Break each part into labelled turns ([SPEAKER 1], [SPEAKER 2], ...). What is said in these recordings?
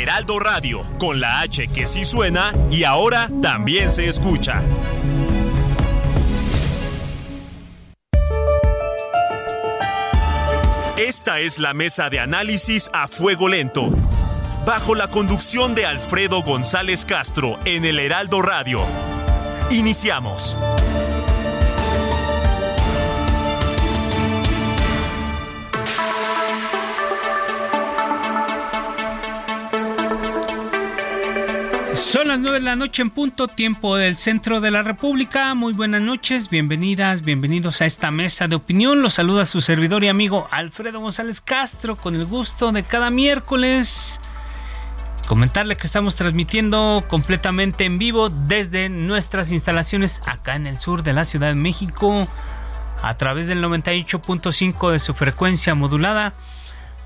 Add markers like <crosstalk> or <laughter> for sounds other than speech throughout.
[SPEAKER 1] Heraldo Radio, con la H que sí suena y ahora también se escucha. Esta es la mesa de análisis a fuego lento, bajo la conducción de Alfredo González Castro en el Heraldo Radio. Iniciamos.
[SPEAKER 2] Son las 9 de la noche en punto, tiempo del centro de la República. Muy buenas noches, bienvenidas, bienvenidos a esta mesa de opinión. Los saluda su servidor y amigo Alfredo González Castro con el gusto de cada miércoles. Comentarle que estamos transmitiendo completamente en vivo desde nuestras instalaciones acá en el sur de la Ciudad de México a través del 98.5 de su frecuencia modulada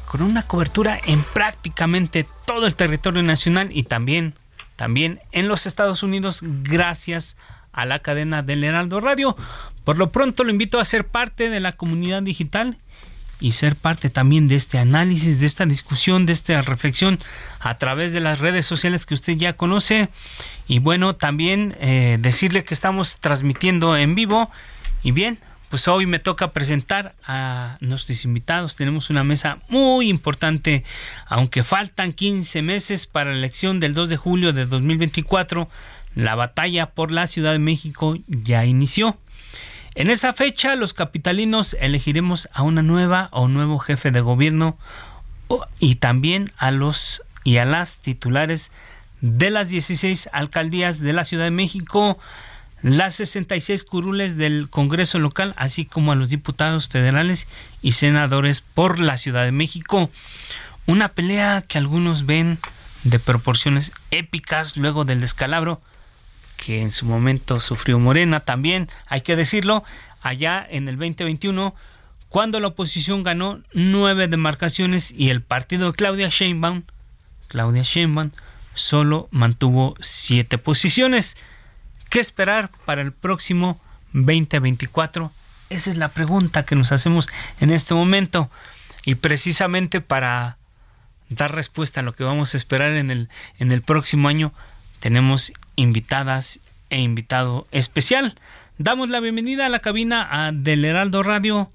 [SPEAKER 2] con una cobertura en prácticamente todo el territorio nacional y también también en los Estados Unidos gracias a la cadena del Heraldo Radio. Por lo pronto lo invito a ser parte de la comunidad digital y ser parte también de este análisis, de esta discusión, de esta reflexión a través de las redes sociales que usted ya conoce. Y bueno, también eh, decirle que estamos transmitiendo en vivo. Y bien, pues hoy me toca presentar a nuestros invitados. Tenemos una mesa muy importante, aunque faltan 15 meses para la elección del 2 de julio de 2024. La batalla por la Ciudad de México ya inició. En esa fecha, los capitalinos elegiremos a una nueva o nuevo jefe de gobierno y también a los y a las titulares de las 16 alcaldías de la Ciudad de México, las 66 curules del Congreso local, así como a los diputados federales y senadores por la Ciudad de México. Una pelea que algunos ven de proporciones épicas luego del descalabro que en su momento sufrió Morena también, hay que decirlo, allá en el 2021, cuando la oposición ganó nueve demarcaciones y el partido de Claudia Sheinbaum, Claudia Sheinbaum, solo mantuvo siete posiciones. ¿Qué esperar para el próximo 2024? Esa es la pregunta que nos hacemos en este momento. Y precisamente para dar respuesta a lo que vamos a esperar en el, en el próximo año, tenemos invitadas e invitado especial. Damos la bienvenida a la cabina a del Heraldo Radio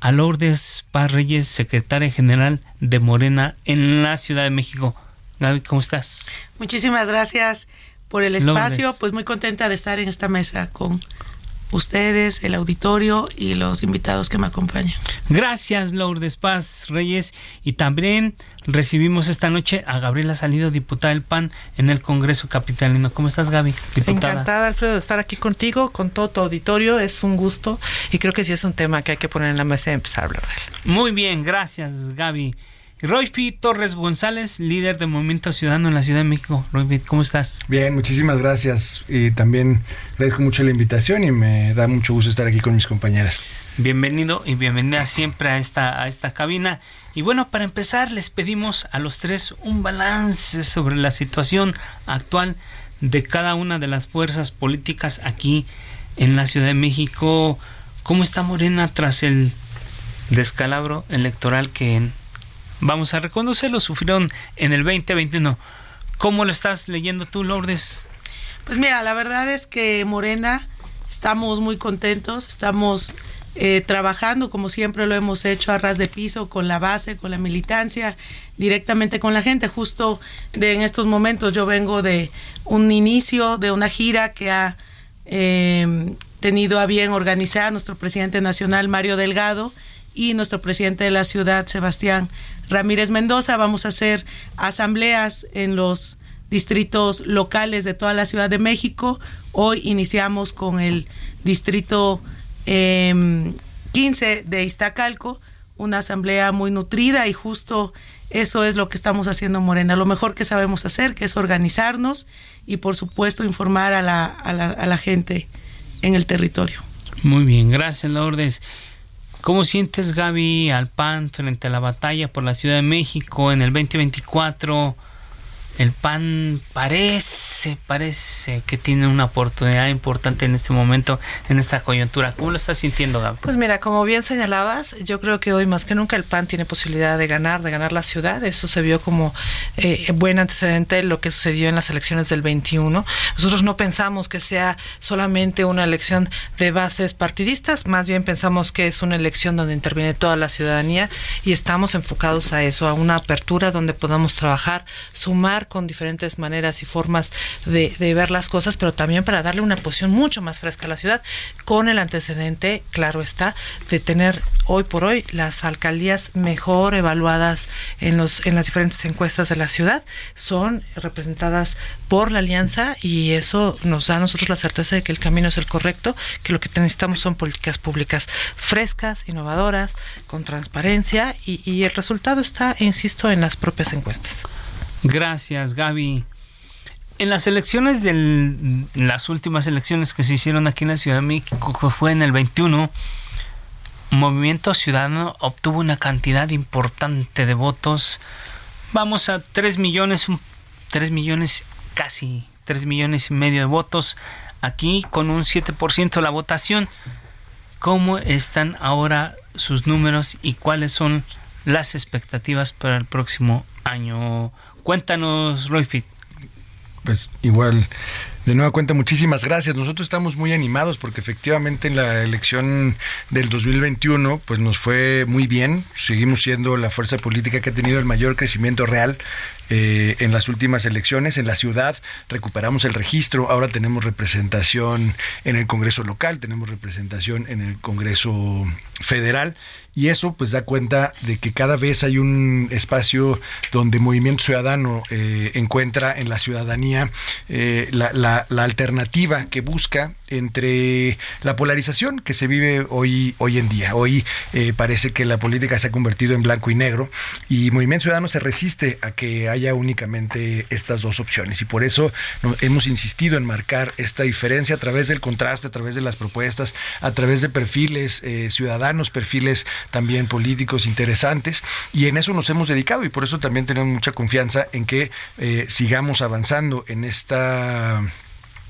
[SPEAKER 2] a Lourdes Parreyes, secretaria general de Morena en la Ciudad de México. Gaby, ¿cómo estás?
[SPEAKER 3] Muchísimas gracias por el espacio. Pues muy contenta de estar en esta mesa con ustedes, el auditorio y los invitados que me acompañan.
[SPEAKER 2] Gracias, Lourdes Paz Reyes. Y también recibimos esta noche a Gabriela Salido, diputada del PAN en el Congreso Capitalino. ¿Cómo estás, Gaby?
[SPEAKER 4] Diputada. Encantada, Alfredo, de estar aquí contigo, con todo tu auditorio. Es un gusto y creo que sí es un tema que hay que poner en la mesa y empezar a hablar.
[SPEAKER 2] Muy bien, gracias, Gaby. Royfi Torres González, líder del Movimiento Ciudadano en la Ciudad de México. Royfi, ¿cómo estás?
[SPEAKER 5] Bien, muchísimas gracias. Y también agradezco mucho la invitación y me da mucho gusto estar aquí con mis compañeras.
[SPEAKER 2] Bienvenido y bienvenida siempre a esta, a esta cabina. Y bueno, para empezar, les pedimos a los tres un balance sobre la situación actual de cada una de las fuerzas políticas aquí en la Ciudad de México. ¿Cómo está Morena tras el descalabro electoral que vamos a reconocerlo, sufrieron en el 2021. ¿Cómo lo estás leyendo tú, Lourdes?
[SPEAKER 3] Pues mira, la verdad es que Morena estamos muy contentos, estamos eh, trabajando como siempre lo hemos hecho a ras de piso con la base, con la militancia, directamente con la gente. Justo de, en estos momentos yo vengo de un inicio de una gira que ha eh, tenido a bien organizar nuestro presidente nacional Mario Delgado y nuestro presidente de la ciudad, Sebastián Ramírez Mendoza. Vamos a hacer asambleas en los distritos locales de toda la Ciudad de México. Hoy iniciamos con el distrito 15 em, de Iztacalco, una asamblea muy nutrida y justo eso es lo que estamos haciendo Morena. Lo mejor que sabemos hacer, que es organizarnos y por supuesto informar a la, a la, a la gente en el territorio.
[SPEAKER 2] Muy bien, gracias Lourdes. ¿Cómo sientes Gaby al PAN frente a la batalla por la Ciudad de México en el 2024? el PAN parece, parece que tiene una oportunidad importante en este momento, en esta coyuntura. ¿Cómo lo estás sintiendo, Gaby?
[SPEAKER 4] Pues mira, como bien señalabas, yo creo que hoy más que nunca el PAN tiene posibilidad de ganar, de ganar la ciudad. Eso se vio como eh, buen antecedente lo que sucedió en las elecciones del 21. Nosotros no pensamos que sea solamente una elección de bases partidistas, más bien pensamos que es una elección donde interviene toda la ciudadanía y estamos enfocados a eso, a una apertura donde podamos trabajar, sumar con diferentes maneras y formas de, ver las cosas, pero también para darle una posición mucho más fresca a la ciudad, con el antecedente, claro está, de tener hoy por hoy las alcaldías mejor evaluadas en, los, en las diferentes encuestas de la ciudad, son representadas por la alianza y eso nos da a nosotros la certeza de que el camino es el correcto, que lo que necesitamos son políticas públicas frescas, innovadoras, con transparencia y, y el resultado está, insisto, en las propias encuestas.
[SPEAKER 2] Gracias, Gaby. En las elecciones de las últimas elecciones que se hicieron aquí en la Ciudad de México, que fue en el 21, Movimiento Ciudadano obtuvo una cantidad importante de votos. Vamos a 3 millones, 3 millones, casi 3 millones y medio de votos aquí con un 7% de la votación. ¿Cómo están ahora sus números y cuáles son las expectativas para el próximo año? Cuéntanos, Roy
[SPEAKER 5] Pues igual, de nueva cuenta, muchísimas gracias. Nosotros estamos muy animados porque efectivamente en la elección del 2021 pues nos fue muy bien. Seguimos siendo la fuerza política que ha tenido el mayor crecimiento real eh, en las últimas elecciones. En la ciudad recuperamos el registro, ahora tenemos representación en el Congreso local, tenemos representación en el Congreso federal y eso pues da cuenta de que cada vez hay un espacio donde Movimiento Ciudadano eh, encuentra en la ciudadanía eh, la, la, la, alternativa que busca entre la polarización que se vive hoy, hoy en día. Hoy eh, parece que la política se ha convertido en blanco y negro y Movimiento Ciudadano se resiste a que haya únicamente estas dos opciones y por eso hemos insistido en marcar esta diferencia a través del contraste, a través de las propuestas, a través de perfiles eh, ciudadanos, perfiles también políticos interesantes y en eso nos hemos dedicado y por eso también tenemos mucha confianza en que eh, sigamos avanzando en esta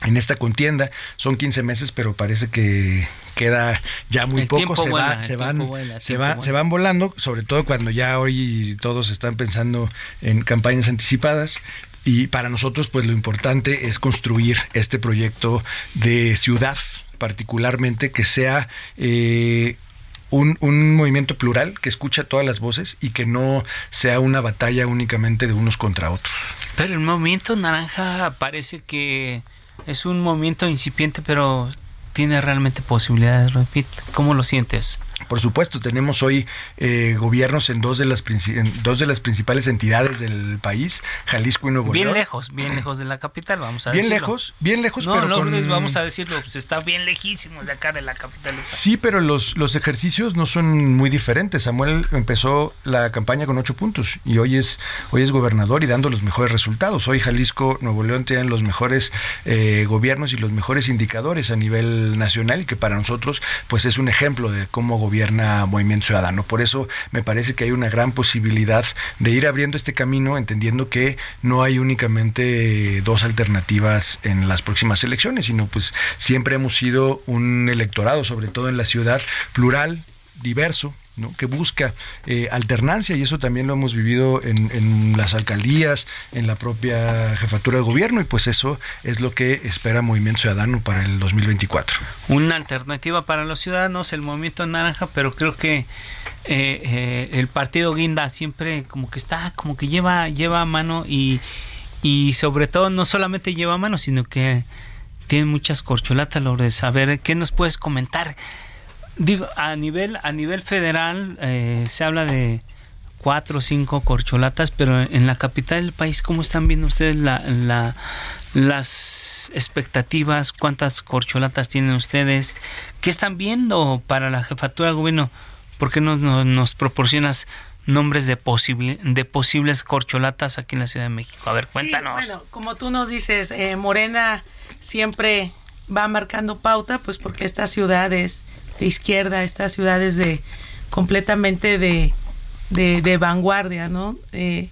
[SPEAKER 5] en esta contienda. Son 15 meses, pero parece que queda ya muy poco. Se, va, se, van, se, va, se van volando, sobre todo cuando ya hoy todos están pensando en campañas anticipadas. Y para nosotros, pues lo importante es construir este proyecto de ciudad, particularmente que sea eh, un, un, movimiento plural que escucha todas las voces y que no sea una batalla únicamente de unos contra otros.
[SPEAKER 2] Pero el movimiento naranja parece que es un movimiento incipiente, pero tiene realmente posibilidades, Refit. ¿Cómo lo sientes?
[SPEAKER 5] Por supuesto, tenemos hoy eh, gobiernos en dos de las dos de las principales entidades del país, Jalisco y Nuevo
[SPEAKER 2] bien
[SPEAKER 5] León.
[SPEAKER 2] Bien lejos, bien lejos de la capital, vamos a
[SPEAKER 5] bien
[SPEAKER 2] decirlo.
[SPEAKER 5] Bien lejos, bien lejos,
[SPEAKER 2] no,
[SPEAKER 5] pero
[SPEAKER 2] no,
[SPEAKER 5] con...
[SPEAKER 2] vamos a decirlo, pues está bien lejísimo de acá de la capital.
[SPEAKER 5] Sí, pero los, los ejercicios no son muy diferentes. Samuel empezó la campaña con ocho puntos y hoy es hoy es gobernador y dando los mejores resultados. Hoy Jalisco, Nuevo León tienen los mejores eh, gobiernos y los mejores indicadores a nivel nacional y que para nosotros pues es un ejemplo de cómo gobierna Movimiento Ciudadano. Por eso me parece que hay una gran posibilidad de ir abriendo este camino, entendiendo que no hay únicamente dos alternativas en las próximas elecciones, sino pues siempre hemos sido un electorado, sobre todo en la ciudad, plural, diverso, que busca eh, alternancia y eso también lo hemos vivido en, en, las alcaldías, en la propia jefatura de gobierno y pues eso es lo que espera Movimiento Ciudadano para el 2024.
[SPEAKER 2] Una alternativa para los ciudadanos, el Movimiento Naranja, pero creo que eh, eh, el partido Guinda siempre como que está, como que lleva, lleva mano y, y sobre todo no solamente lleva mano, sino que tiene muchas corcholatas, Lourdes. A ver, ¿qué nos puedes comentar? Digo, a nivel, a nivel federal eh, se habla de cuatro o cinco corcholatas, pero en la capital del país, ¿cómo están viendo ustedes la, la, las expectativas? ¿Cuántas corcholatas tienen ustedes? ¿Qué están viendo para la jefatura de gobierno? ¿Por qué no, nos proporcionas nombres de, posible, de posibles corcholatas aquí en la Ciudad de México? A ver, cuéntanos.
[SPEAKER 3] bueno, como tú nos dices, eh, Morena siempre va marcando pauta, pues porque esta ciudad es de izquierda, esta ciudad es de completamente de, de, vanguardia, ¿no? Eh,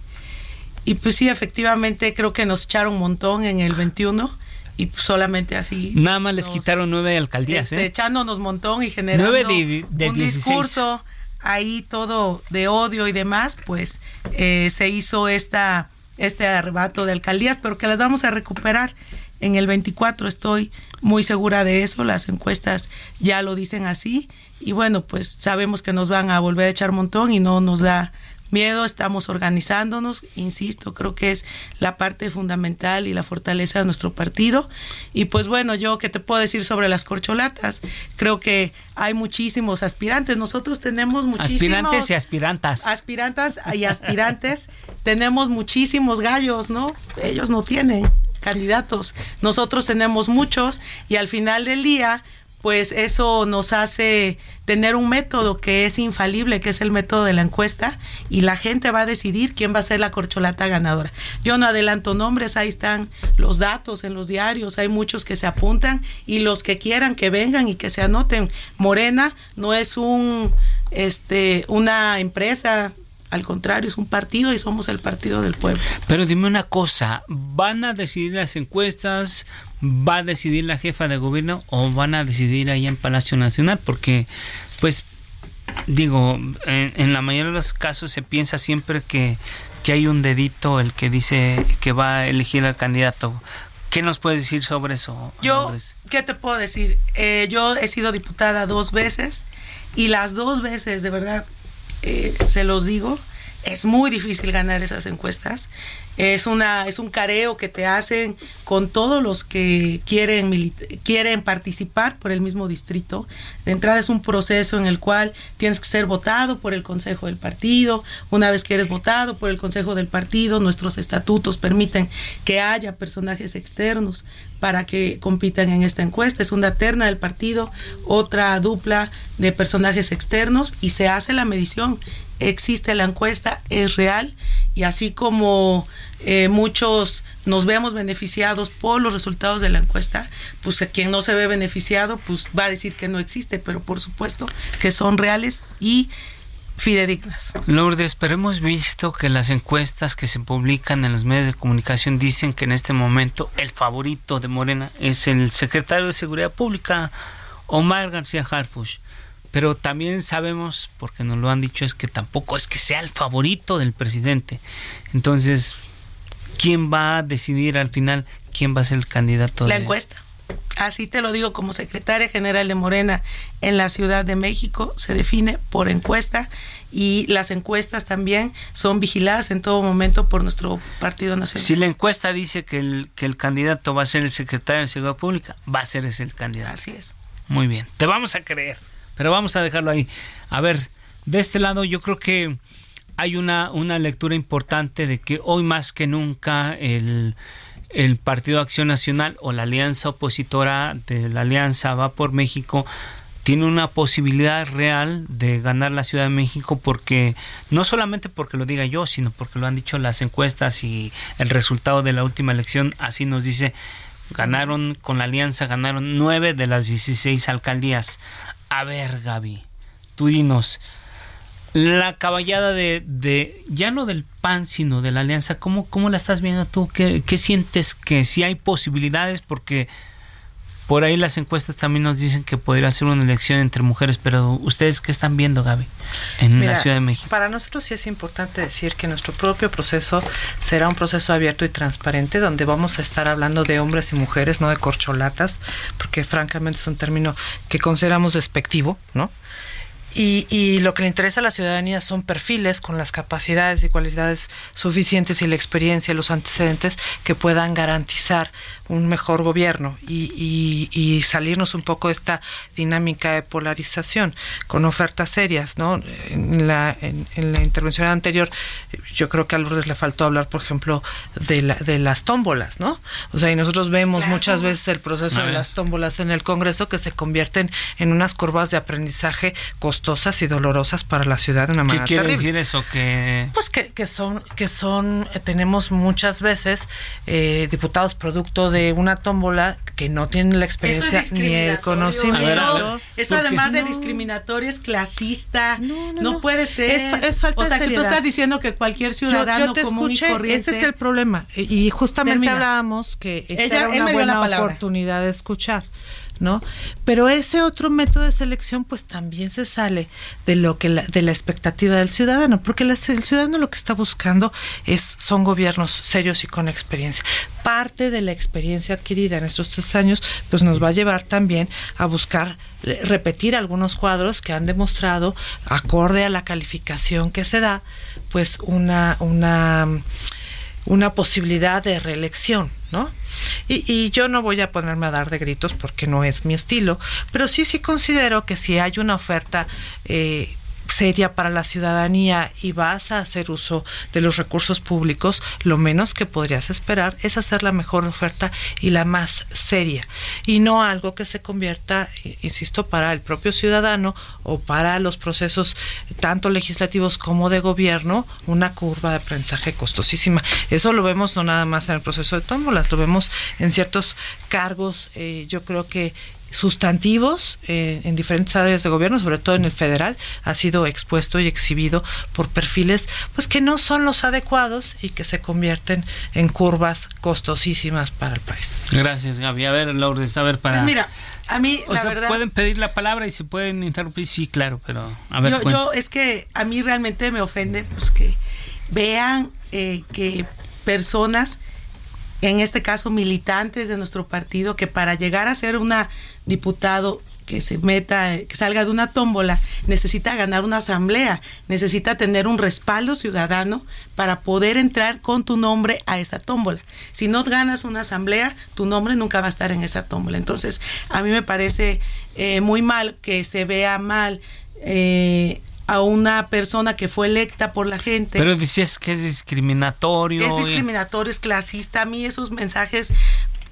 [SPEAKER 3] y pues sí, efectivamente creo que nos echaron un montón en el 21 y pues solamente así.
[SPEAKER 2] Nada más les quitaron nueve alcaldías,
[SPEAKER 3] este,
[SPEAKER 2] ¿eh?
[SPEAKER 3] Echándonos montón y generando un discurso ahí todo de odio y demás, pues eh, se hizo esta este arrebato de alcaldías, pero que las vamos a recuperar en el 24, estoy muy segura de eso, las encuestas ya lo dicen así, y bueno, pues sabemos que nos van a volver a echar montón y no nos da miedo, estamos organizándonos, insisto, creo que es la parte fundamental y la fortaleza de nuestro partido. Y pues bueno, yo qué te puedo decir sobre las corcholatas, creo que hay muchísimos aspirantes, nosotros tenemos muchísimos...
[SPEAKER 2] Aspirantes y aspirantas.
[SPEAKER 3] Aspirantas y aspirantes, <laughs> tenemos muchísimos gallos, ¿no? Ellos no tienen candidatos, nosotros tenemos muchos y al final del día pues eso nos hace tener un método que es infalible, que es el método de la encuesta, y la gente va a decidir quién va a ser la corcholata ganadora. Yo no adelanto nombres, ahí están los datos en los diarios, hay muchos que se apuntan y los que quieran que vengan y que se anoten. Morena no es un este una empresa al contrario, es un partido y somos el partido del pueblo.
[SPEAKER 2] Pero dime una cosa, ¿van a decidir las encuestas? ¿Va a decidir la jefa de gobierno o van a decidir ahí en Palacio Nacional? Porque, pues, digo, en, la mayoría de los casos se piensa siempre que, que hay un dedito el que dice que va a elegir al candidato. ¿Qué nos puedes decir sobre eso?
[SPEAKER 3] Yo, ¿qué te puedo decir? Eh, yo he sido diputada dos veces y las dos veces, de verdad, eh, se los digo, es muy difícil ganar esas encuestas. Es, una, es un careo que te hacen con todos los que quieren, quieren participar por el mismo distrito. De entrada es un proceso en el cual tienes que ser votado por el Consejo del Partido. Una vez que eres votado por el Consejo del Partido, nuestros estatutos permiten que haya personajes externos para que compitan en esta encuesta. Es una terna del partido, otra dupla de personajes externos y se hace la medición existe la encuesta, es real y así como eh, muchos nos vemos beneficiados por los resultados de la encuesta, pues quien no se ve beneficiado, pues va a decir que no existe, pero por supuesto que son reales y fidedignas.
[SPEAKER 2] Lourdes, pero hemos visto que las encuestas que se publican en los medios de comunicación dicen que en este momento el favorito de Morena es el secretario de Seguridad Pública, Omar García Harfush pero también sabemos, porque nos lo han dicho, es que tampoco es que sea el favorito del presidente. Entonces, ¿quién va a decidir al final quién va a ser el candidato?
[SPEAKER 3] La encuesta. Así te lo digo como secretaria general de Morena en la Ciudad de México, se define por encuesta y las encuestas también son vigiladas en todo momento por nuestro Partido Nacional.
[SPEAKER 2] Si la encuesta dice que el, que el candidato va a ser el secretario de Seguridad Pública, va a ser ese el candidato.
[SPEAKER 3] Así es.
[SPEAKER 2] Muy bien, te vamos a creer. Pero vamos a dejarlo ahí. A ver, de este lado yo creo que hay una, una lectura importante de que hoy más que nunca el, el Partido Acción Nacional o la alianza opositora de la alianza Va por México tiene una posibilidad real de ganar la Ciudad de México porque no solamente porque lo diga yo, sino porque lo han dicho las encuestas y el resultado de la última elección así nos dice ganaron con la alianza ganaron nueve de las 16 alcaldías. A ver, Gaby, tú dinos, la caballada de, de, ya no del PAN, sino de la alianza, ¿cómo, cómo la estás viendo tú? ¿Qué, ¿Qué, sientes que si hay posibilidades? Porque por ahí las encuestas también nos dicen que podría ser una elección entre mujeres, pero ¿ustedes qué están viendo, Gaby, en la Ciudad de México?
[SPEAKER 4] Para nosotros sí es importante decir que nuestro propio proceso será un proceso abierto y transparente, donde vamos a estar hablando de hombres y mujeres, no de corcholatas, porque francamente es un término que consideramos despectivo, ¿no? Y, y, lo que le interesa a la ciudadanía son perfiles con las capacidades y cualidades suficientes y la experiencia y los antecedentes que puedan garantizar un mejor gobierno y, y, salirnos un poco de esta dinámica de polarización con ofertas serias, ¿no? En la, en, la intervención anterior, yo creo que a Lourdes le faltó hablar, por ejemplo, de, la, de las tómbolas, ¿no? O sea, y nosotros vemos muchas veces el proceso de las tómbolas en el Congreso que se convierten en unas curvas de aprendizaje costosas y dolorosas para la ciudad de una manera
[SPEAKER 2] ¿Qué quiere
[SPEAKER 4] terrible.
[SPEAKER 2] decir eso? Que
[SPEAKER 4] Pues que, que son, que son, eh, tenemos muchas veces eh, diputados producto de una tómbola que no tienen la experiencia ni el conocimiento.
[SPEAKER 2] A ver, a ver.
[SPEAKER 3] Eso, además de
[SPEAKER 4] No.
[SPEAKER 3] discriminatorio es clasista.
[SPEAKER 4] No,
[SPEAKER 3] No,
[SPEAKER 4] no, no.
[SPEAKER 3] puede ser.
[SPEAKER 4] Es es falta
[SPEAKER 3] o
[SPEAKER 4] de
[SPEAKER 3] sea, que tú estás diciendo que cualquier
[SPEAKER 4] Yo,
[SPEAKER 3] ciudadano
[SPEAKER 4] yo te
[SPEAKER 3] común
[SPEAKER 4] escuché,
[SPEAKER 3] y corriente.
[SPEAKER 4] ese es el problema. Y justamente
[SPEAKER 3] Termina.
[SPEAKER 4] hablábamos que esta
[SPEAKER 3] Ella-
[SPEAKER 4] era una buena oportunidad de escuchar. Pero ese otro método de selección pues también se sale de lo que la, de la expectativa del ciudadano, porque el ciudadano lo que está buscando es son gobiernos serios y con experiencia. Parte de la experiencia adquirida en estos tres años pues nos va a llevar también a buscar eh, repetir algunos cuadros que han demostrado acorde a la calificación que se da pues una una una posibilidad de reelección, ¿no? Y, y yo no voy a ponerme a dar de gritos porque no es mi estilo, pero sí sí considero que si hay una oferta eh, seria para la ciudadanía y vas a hacer uso de los recursos públicos, lo menos que podrías esperar es hacer la mejor oferta y la más seria y no algo que se convierta, insisto, para el propio ciudadano o para los procesos tanto legislativos como de gobierno, una curva de aprendizaje costosísima. Eso lo vemos no nada más en el proceso de tómbolas, lo vemos en ciertos cargos, eh, yo creo que sustantivos eh, en diferentes áreas de gobierno, sobre todo en el federal, ha sido expuesto y exhibido por perfiles pues que no son los adecuados y que se convierten en curvas costosísimas para el país.
[SPEAKER 2] Gracias, Gaby. A ver, Lourdes, a ver, para...
[SPEAKER 3] Pues mira, a mí,
[SPEAKER 2] o
[SPEAKER 3] la
[SPEAKER 2] sea,
[SPEAKER 3] verdad.
[SPEAKER 2] pueden pedir la palabra y se pueden interrumpir, sí, claro, pero a ver,
[SPEAKER 3] yo, yo, es que a mí realmente me ofende pues que vean eh, que personas, en este caso militantes de nuestro partido, que para llegar a ser una diputado que se meta, que salga de una tómbola, necesita ganar una asamblea, necesita tener un respaldo ciudadano para poder entrar con tu nombre a esa tómbola. Si no ganas una asamblea, tu nombre nunca va a estar en esa tómbola. Entonces, a mí me parece eh, muy mal que se vea mal eh, a una persona que fue electa por la gente.
[SPEAKER 2] Pero dices que es discriminatorio.
[SPEAKER 3] Es
[SPEAKER 2] y-
[SPEAKER 3] discriminatorio, es clasista. A mí esos mensajes,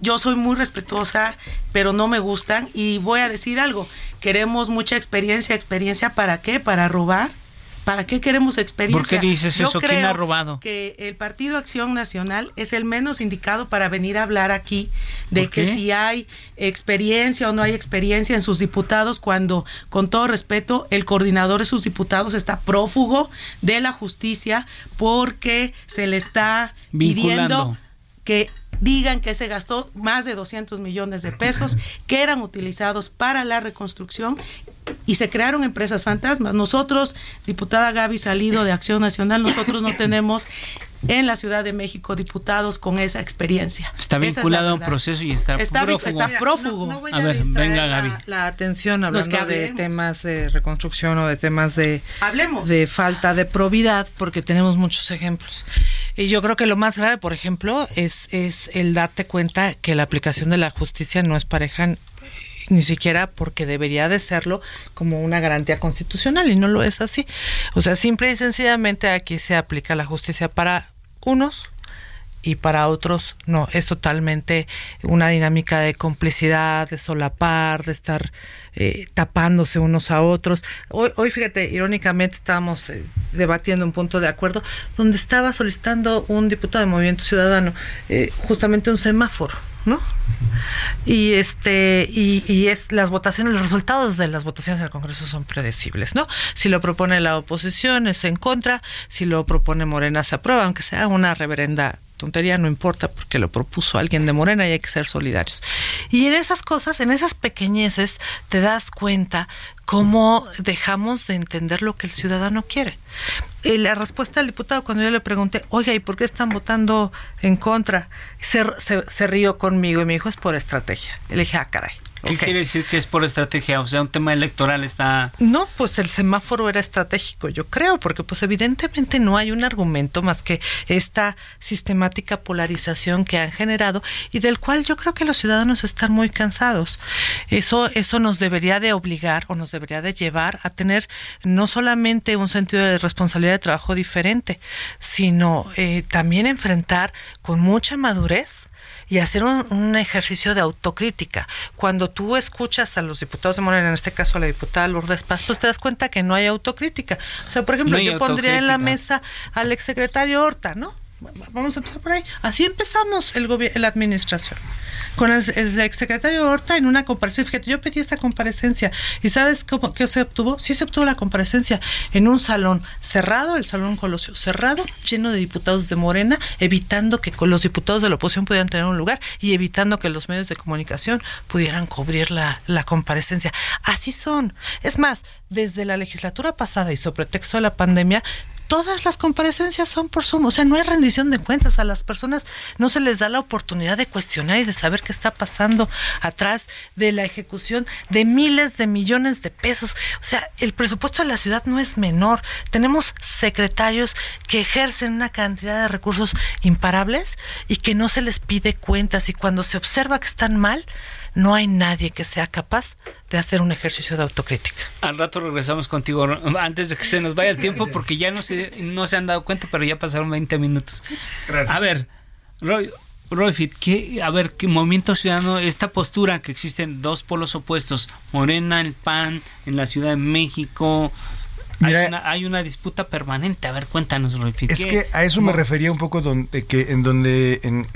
[SPEAKER 3] yo soy muy respetuosa, pero no me gustan. Y voy a decir algo, queremos mucha experiencia. ¿Experiencia para qué? ¿Para robar? ¿Para qué queremos experiencia?
[SPEAKER 2] ¿Por qué dices
[SPEAKER 3] Yo
[SPEAKER 2] eso? ¿Quién
[SPEAKER 3] creo
[SPEAKER 2] ha robado?
[SPEAKER 3] Que el Partido Acción Nacional es el menos indicado para venir a hablar aquí de
[SPEAKER 2] ¿Por
[SPEAKER 3] que si hay experiencia o no hay experiencia en sus diputados cuando, con todo respeto, el coordinador de sus diputados está prófugo de la justicia porque se le está
[SPEAKER 2] Vinculando.
[SPEAKER 3] pidiendo que digan que se gastó más de 200 millones de pesos que eran utilizados para la reconstrucción y se crearon empresas fantasmas. Nosotros, diputada Gaby Salido de Acción Nacional, nosotros no <coughs> tenemos en la Ciudad de México diputados con esa experiencia.
[SPEAKER 2] Está
[SPEAKER 3] es
[SPEAKER 2] vinculado a un proceso y está,
[SPEAKER 3] Está,
[SPEAKER 2] prófugo.
[SPEAKER 3] está
[SPEAKER 4] Mira,
[SPEAKER 3] prófugo.
[SPEAKER 4] no- no voy
[SPEAKER 2] A ver, venga,
[SPEAKER 4] la-
[SPEAKER 2] Gaby.
[SPEAKER 4] La, atención hablando
[SPEAKER 3] que
[SPEAKER 4] de temas de reconstrucción o de temas de,
[SPEAKER 3] Hablemos.
[SPEAKER 4] de falta de probidad, porque tenemos muchos ejemplos. Y yo creo que lo más grave, por ejemplo, es, es el darte cuenta que la aplicación de la justicia no es pareja eh, ni siquiera porque debería de serlo como una garantía constitucional y no lo es así. O sea, simple y sencillamente aquí se aplica la justicia para unos y para otros no, es totalmente una dinámica de complicidad, de solapar, de estar eh, tapándose unos a otros. Hoy, fíjate, irónicamente estábamos eh, debatiendo un punto de acuerdo donde estaba solicitando un diputado de Movimiento Ciudadano eh, justamente un semáforo. ¿no? Y este y, y es las votaciones, los resultados de las votaciones en el Congreso son predecibles, ¿no? Si lo propone la oposición es en contra, si lo propone Morena se aprueba, aunque sea una reverenda tontería, no importa porque lo propuso alguien de Morena y hay que ser solidarios. Y en esas cosas, en esas pequeñeces, te das cuenta cómo dejamos de entender lo que el ciudadano quiere. Y la respuesta del diputado cuando yo le pregunté, oiga, ¿y por qué están votando en contra? Se, se, se rió conmigo y me dijo, es por estrategia. Y le dije, ah, caray.
[SPEAKER 2] ¿Qué
[SPEAKER 4] ok".
[SPEAKER 2] quiere decir que es por estrategia? O sea, un tema electoral está...
[SPEAKER 4] No, pues el semáforo era estratégico, yo creo, porque pues evidentemente no hay un argumento más que esta sistemática polarización que han generado y del cual yo creo que los ciudadanos están muy cansados. Eso eso nos debería de obligar o nos debería de llevar a tener no solamente un sentido de responsabilidad de trabajo diferente, sino eh, también enfrentar con mucha madurez y hacer un, ejercicio de autocrítica. Cuando tú escuchas a los diputados de Morena, en este caso a la diputada Lourdes Paz, pues te das cuenta que no hay autocrítica. O sea, por ejemplo, yo pondría en la mesa al exsecretario Horta, ¿no? Vamos a empezar por ahí. Así empezamos el la administración. Con el, exsecretario Horta en una comparecencia. Fíjate, yo pedí esa comparecencia. ¿Y sabes cómo, qué se obtuvo? Sí se obtuvo la comparecencia en un salón cerrado, el Salón Colosio, cerrado, lleno de diputados de Morena, evitando que los diputados de la oposición pudieran tener un lugar y evitando que los medios de comunicación pudieran cubrir la, la comparecencia. Así son. Es más, desde la legislatura pasada y sobre pretexto de la pandemia, todas las comparecencias son por sumo, o sea, no hay rendición de cuentas, a las personas no se les da la oportunidad de cuestionar y de saber qué está pasando atrás de la ejecución de miles de millones de pesos. O sea, el presupuesto de la ciudad no es menor. Tenemos secretarios que ejercen una cantidad de recursos imparables y que no se les pide cuentas y cuando se observa que están mal, no hay nadie que sea capaz de hacer un ejercicio de autocrítica.
[SPEAKER 2] Al rato regresamos contigo, antes de que se nos vaya el tiempo, porque ya no se, no se han dado cuenta, pero ya pasaron 20 minutos. Gracias. A ver, Roy, Royfit, ¿qué, a ver, ¿qué movimiento ciudadano, esta postura que existen dos polos opuestos, Morena, el PAN, en la Ciudad de México, hay, una, disputa permanente. A ver, cuéntanos, Royfit.
[SPEAKER 5] Es que a eso me refería un poco donde, que, en donde en,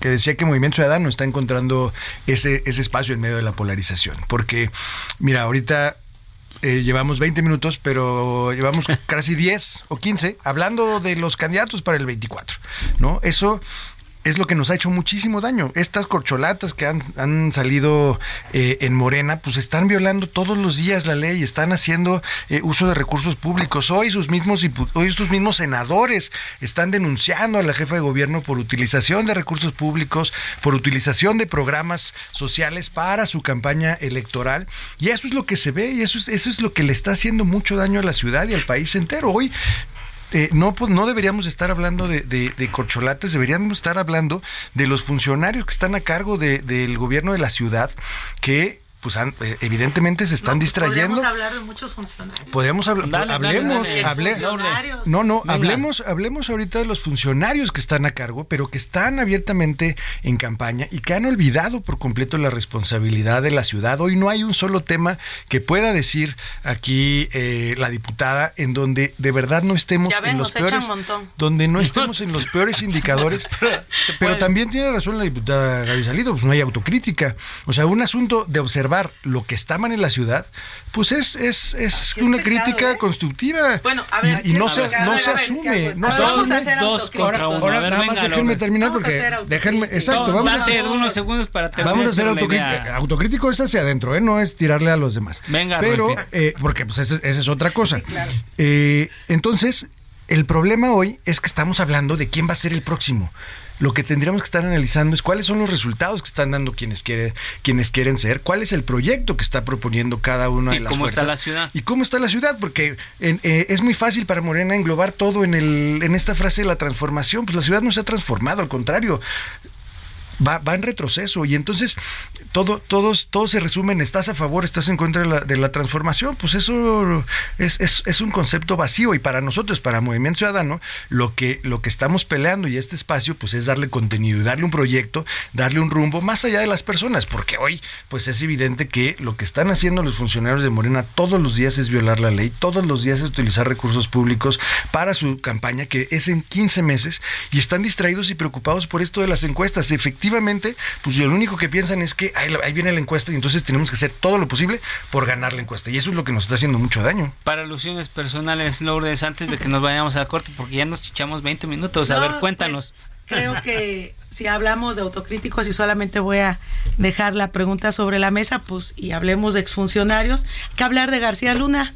[SPEAKER 5] que decía que Movimiento Ciudadano está encontrando ese, ese espacio en medio de la polarización. Porque, mira, ahorita eh, llevamos 20 minutos, pero llevamos <laughs> casi 10 o 15 hablando de los candidatos para el 24, ¿no? Eso es lo que nos ha hecho muchísimo daño. Estas corcholatas que han, salido eh, en Morena, pues están violando todos los días la ley, están haciendo eh, uso de recursos públicos. Hoy sus mismos hoy sus mismos senadores están denunciando a la jefa de gobierno por utilización de recursos públicos, por utilización de programas sociales para su campaña electoral. Y eso es lo que se ve y eso eso es lo que le está haciendo mucho daño a la ciudad y al país entero. Hoy eh, no, pues no deberíamos estar hablando de, de, corcholates, deberíamos estar hablando de los funcionarios que están a cargo del gobierno de la ciudad que pues eh, evidentemente se están pues, distrayendo. Podemos
[SPEAKER 3] hablar de muchos funcionarios.
[SPEAKER 5] Podemos hablar, hablemos, no, no, hablemos, hablemos ahorita de los funcionarios que están a cargo, pero que están abiertamente en campaña y que han olvidado por completo la responsabilidad de la ciudad. Hoy no hay un solo tema que pueda decir aquí eh, la diputada en donde de verdad no estemos en los peores, donde no <laughs> estemos en los peores indicadores. <laughs> pero también tiene razón la diputada Gaby Salido, pues no hay autocrítica. O sea, un asunto de observar lo que está mal en la ciudad, pues es, es, es una crítica ¿eh? constructiva.
[SPEAKER 3] Bueno, a ver,
[SPEAKER 5] y, no, se, no se asume. No se asume.
[SPEAKER 2] Dos contra uno. Ahora,
[SPEAKER 5] nada más déjenme terminar porque. Déjenme, exacto, vamos a
[SPEAKER 2] hacer unos segundos para terminar.
[SPEAKER 5] Vamos a hacer autocrítico. Autocrítico es hacia adentro, ¿eh? no es tirarle a los demás.
[SPEAKER 2] Venga,
[SPEAKER 5] Pero, eh, porque pues esa, es otra cosa. eh, entonces, el problema hoy es que estamos hablando de quién va a ser el próximo lo que tendríamos que estar analizando es cuáles son los resultados que están dando quienes, quiere, quienes quieren ser, cuál es el proyecto que está proponiendo cada uno de las
[SPEAKER 2] cómo está la ciudad?
[SPEAKER 5] Y cómo está la ciudad, porque eh, es muy fácil para Morena englobar todo en, el, en esta frase de la transformación, pues la ciudad no se ha transformado, al contrario, va, va en retroceso. Y entonces todo, todos, todo se resume en estás a favor, estás en contra de la, de la transformación, pues eso es, es, es, un concepto vacío. Y para nosotros, para Movimiento Ciudadano, lo que, lo que estamos peleando y este espacio pues es darle contenido darle un proyecto, darle un rumbo más allá de las personas, porque hoy pues es evidente que lo que están haciendo los funcionarios de Morena todos los días es violar la ley, todos los días es utilizar recursos públicos para su campaña que es en 15 meses y están distraídos y preocupados por esto de las encuestas. Efectivamente, efectivamente, pues lo único que piensan es que ahí, viene la encuesta y entonces tenemos que hacer todo lo posible por ganar la encuesta. Y eso es lo que nos está haciendo mucho daño.
[SPEAKER 2] Para alusiones personales, Lourdes, antes de que nos vayamos al corte, porque ya nos chichamos 20 minutos. A ver, pues, cuéntanos.
[SPEAKER 3] creo que si hablamos de autocríticos y solamente voy a dejar la pregunta sobre la mesa, pues y hablemos de exfuncionarios, que hablar de García Luna.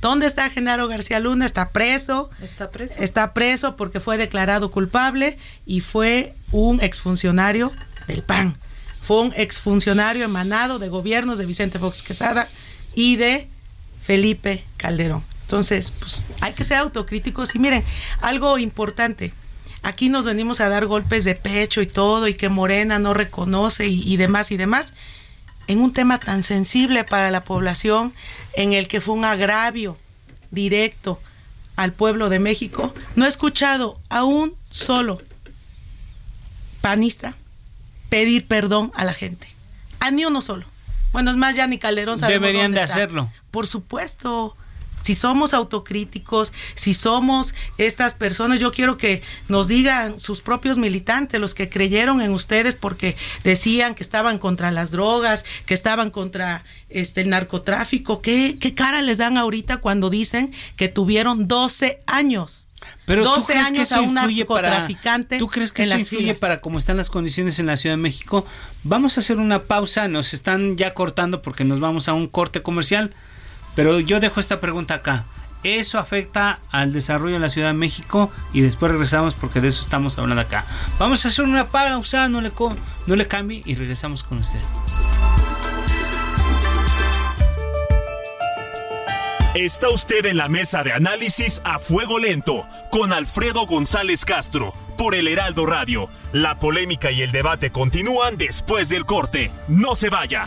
[SPEAKER 3] ¿Dónde está Genaro García Luna? Está preso.
[SPEAKER 4] Está preso.
[SPEAKER 3] Está preso porque fue declarado culpable y fue un exfuncionario del PAN. Fue un exfuncionario emanado de gobiernos de Vicente Fox Quesada y de Felipe Calderón. Entonces, pues hay que ser autocríticos y miren, algo importante. Aquí nos venimos a dar golpes de pecho y todo, y que Morena no reconoce y, y demás y demás en un tema tan sensible para la población, en el que fue un agravio directo al pueblo de México, no he escuchado a un solo panista pedir perdón a la gente. A ni uno solo. Bueno, es más, ya ni Calderón sabe.
[SPEAKER 2] Deberían de hacerlo.
[SPEAKER 3] Por supuesto si somos autocríticos, si somos estas personas, yo quiero que nos digan sus propios militantes, los que creyeron en ustedes porque decían que estaban contra las drogas, que estaban contra este el narcotráfico, ¿qué, qué cara les dan ahorita cuando dicen que tuvieron 12 años?
[SPEAKER 2] Pero 12 años que a un narcotraficante. ¿Tú crees que eso influye para cómo están las condiciones en la Ciudad de México? Vamos a hacer una pausa, nos están ya cortando porque nos vamos a un corte comercial. Pero yo dejo esta pregunta acá. ¿Eso afecta al desarrollo de la Ciudad de México? Y después regresamos porque de eso estamos hablando acá. Vamos a hacer una pausa, no le, no le cambie y regresamos con usted.
[SPEAKER 1] Está usted en la mesa de análisis a fuego lento con Alfredo González Castro por el Heraldo Radio. La polémica y el debate continúan después del corte. No se vaya.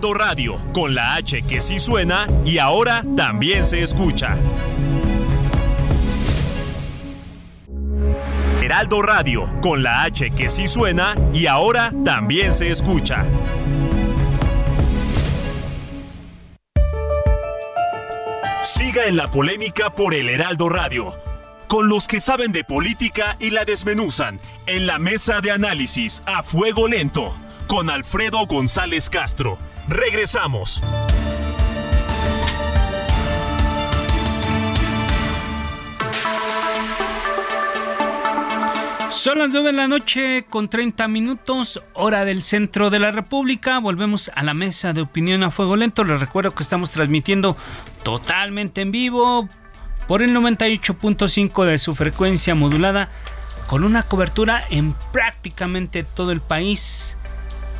[SPEAKER 1] Radio, con la H que sí suena y ahora también se escucha. Heraldo Radio, con la H que sí suena y ahora también se escucha. Siga en la polémica por el Heraldo Radio, con los que saben de política y la desmenuzan, en la mesa de análisis a fuego lento, con Alfredo González Castro. Regresamos.
[SPEAKER 2] Son las 9 de la noche con 30 minutos, hora del centro de la República. Volvemos a la mesa de opinión a fuego lento. Les recuerdo que estamos transmitiendo totalmente en vivo por el 98.5 de su frecuencia modulada con una cobertura en prácticamente todo el país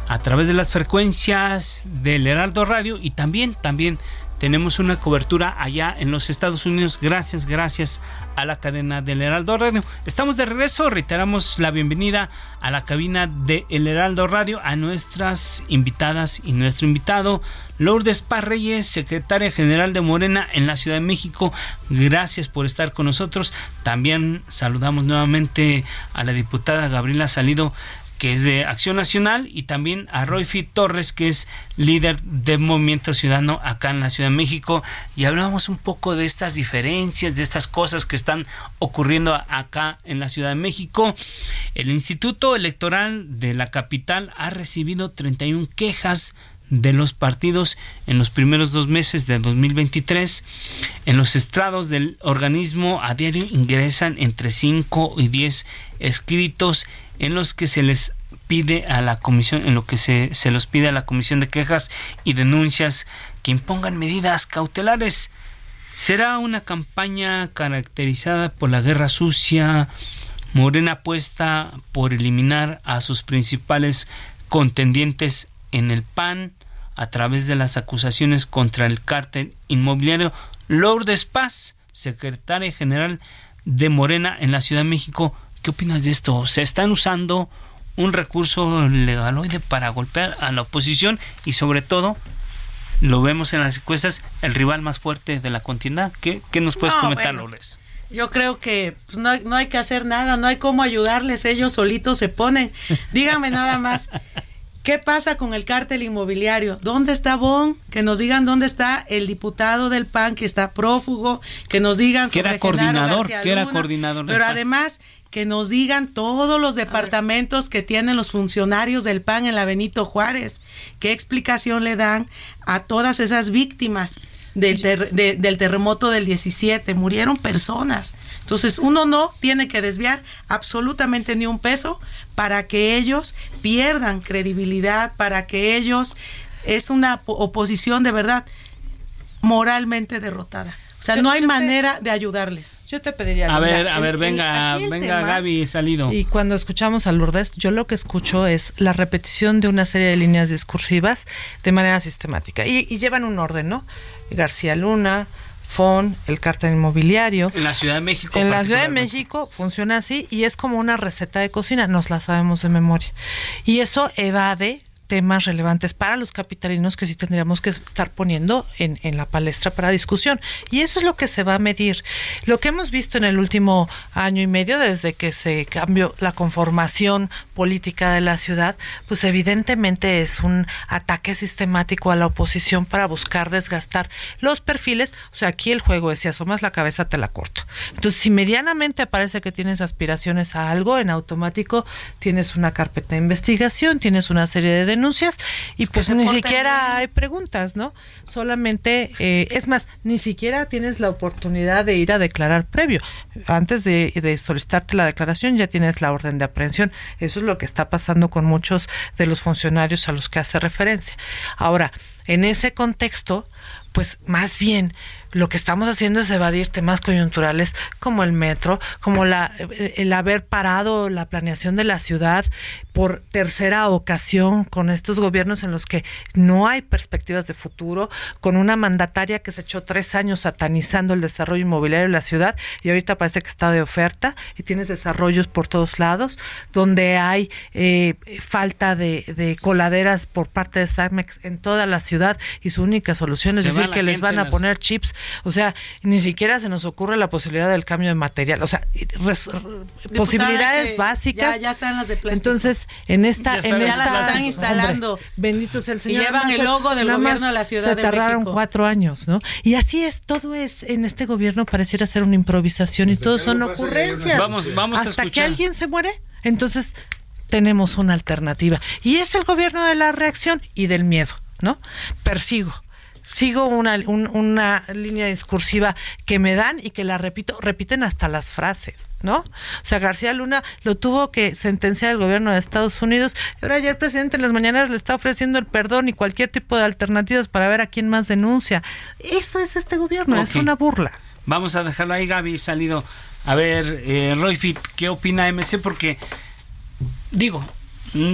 [SPEAKER 2] a través de las frecuencias del Heraldo Radio y también también tenemos una cobertura allá en los Estados Unidos. Gracias, gracias a la cadena del Heraldo Radio. Estamos de regreso. Reiteramos la bienvenida a la cabina de El Heraldo Radio a nuestras invitadas y nuestro invitado, Lourdes Parreyes, secretaria general de Morena en la Ciudad de México. Gracias por estar con nosotros. También saludamos nuevamente a la diputada Gabriela Salido que es de Acción Nacional, y también a Roy Fit Torres, que es líder del Movimiento Ciudadano acá en la Ciudad de México. Y hablamos un poco de estas diferencias, de estas cosas que están ocurriendo acá en la Ciudad de México. El Instituto Electoral de la capital ha recibido 31 quejas de los partidos en los primeros dos meses de 2023. En los estrados del organismo a diario ingresan entre 5 y 10 escritos en los que se les pide a la comisión, en lo que se, se los pide a la comisión de quejas y denuncias que impongan medidas cautelares. Será una campaña caracterizada por la guerra sucia, Morena apuesta por eliminar a sus principales contendientes en el PAN a través de las acusaciones contra el cártel inmobiliario. Lourdes Paz, secretaria general de Morena en la Ciudad de México, ¿Qué opinas de esto? Se están usando un recurso legaloide para golpear a la oposición y sobre todo lo vemos en las encuestas el rival más fuerte de la contienda. ¿Qué, nos puedes comentar, Lourdes?
[SPEAKER 3] Yo creo que pues, no, no hay que hacer nada, no hay cómo ayudarles, ellos solitos se ponen. Dígame nada más, ¿Qué pasa con el cártel inmobiliario? ¿Dónde está Bon? Que nos digan dónde está el diputado del PAN que está prófugo, que nos digan
[SPEAKER 2] que era coordinador, que era coordinador.
[SPEAKER 3] Pero además que nos digan todos los departamentos que tienen los funcionarios del PAN en la Benito Juárez, qué explicación le dan a todas esas víctimas. Del, del terremoto del 17, murieron personas. Entonces uno no tiene que desviar absolutamente ni un peso para que ellos pierdan credibilidad, para que ellos es una oposición de verdad moralmente derrotada. O sea, no hay manera de ayudarles.
[SPEAKER 4] Yo te pediría.
[SPEAKER 2] A ver, a ver, venga, venga, Gaby, salido.
[SPEAKER 4] Y cuando escuchamos a Lourdes, yo lo que escucho es la repetición de una serie de líneas discursivas de manera sistemática. Y, llevan un orden, ¿no? García Luna, FON, el cártel inmobiliario.
[SPEAKER 2] En la Ciudad de México.
[SPEAKER 4] En la Ciudad de México funciona así y es como una receta de cocina, nos la sabemos de memoria. Y eso evade temas relevantes para los capitalinos que sí tendríamos que estar poniendo en, en, la palestra para discusión. Y eso es lo que se va a medir. Lo que hemos visto en el último año y medio, desde que se cambió la conformación política de la ciudad, pues evidentemente es un ataque sistemático a la oposición para buscar desgastar los perfiles. O sea, aquí el juego es si asomas la cabeza te la corto. Entonces, si medianamente parece que tienes aspiraciones a algo, en automático tienes una carpeta de investigación, tienes una serie de denuncias y pues ni siquiera hay preguntas, ¿no? Solamente, eh, es más, ni siquiera tienes la oportunidad de ir a declarar previo. Antes de, de solicitarte la declaración ya tienes la orden de aprehensión. Eso es lo que está pasando con muchos de los funcionarios a los que hace referencia. Ahora, en ese contexto, pues más bien lo que estamos haciendo es evadir temas coyunturales como el metro, como la, el haber parado la planeación de la ciudad por tercera ocasión con estos gobiernos en los que no hay perspectivas de futuro, con una mandataria que se echó tres años satanizando el desarrollo inmobiliario de la ciudad y ahorita parece que está de oferta y tienes desarrollos por todos lados, donde hay eh, falta de, coladeras por parte de Samex en toda la ciudad y su única solución es decir que les van a poner chips o sea, ni siquiera se nos ocurre la posibilidad del cambio de material. O sea, posibilidades básicas.
[SPEAKER 3] Ya, están las de plástico.
[SPEAKER 4] Entonces, en esta.
[SPEAKER 3] Ya,
[SPEAKER 4] en
[SPEAKER 3] las están instalando.
[SPEAKER 4] bendito sea el Señor.
[SPEAKER 3] Y llevan el logo del gobierno de la Ciudad
[SPEAKER 4] se tardaron cuatro años, ¿no? Y así es, todo es, en este gobierno pareciera ser una improvisación y todo son ocurrencias.
[SPEAKER 2] Vamos, vamos
[SPEAKER 4] Hasta que alguien se muere, entonces tenemos una alternativa. Y es el gobierno de la reacción y del miedo, ¿no? Persigo sigo una, una línea discursiva que me dan y que la repito, repiten hasta las frases, ¿no? O sea, García Luna lo tuvo que sentenciar el gobierno de Estados Unidos. Ahora ya el presidente en las mañanas le está ofreciendo el perdón y cualquier tipo de alternativas para ver a quién más denuncia. Eso es este gobierno, es una burla.
[SPEAKER 2] Vamos a dejarlo ahí, Gaby, salido. A ver, eh, Royfit, ¿qué opina MC? Porque, digo,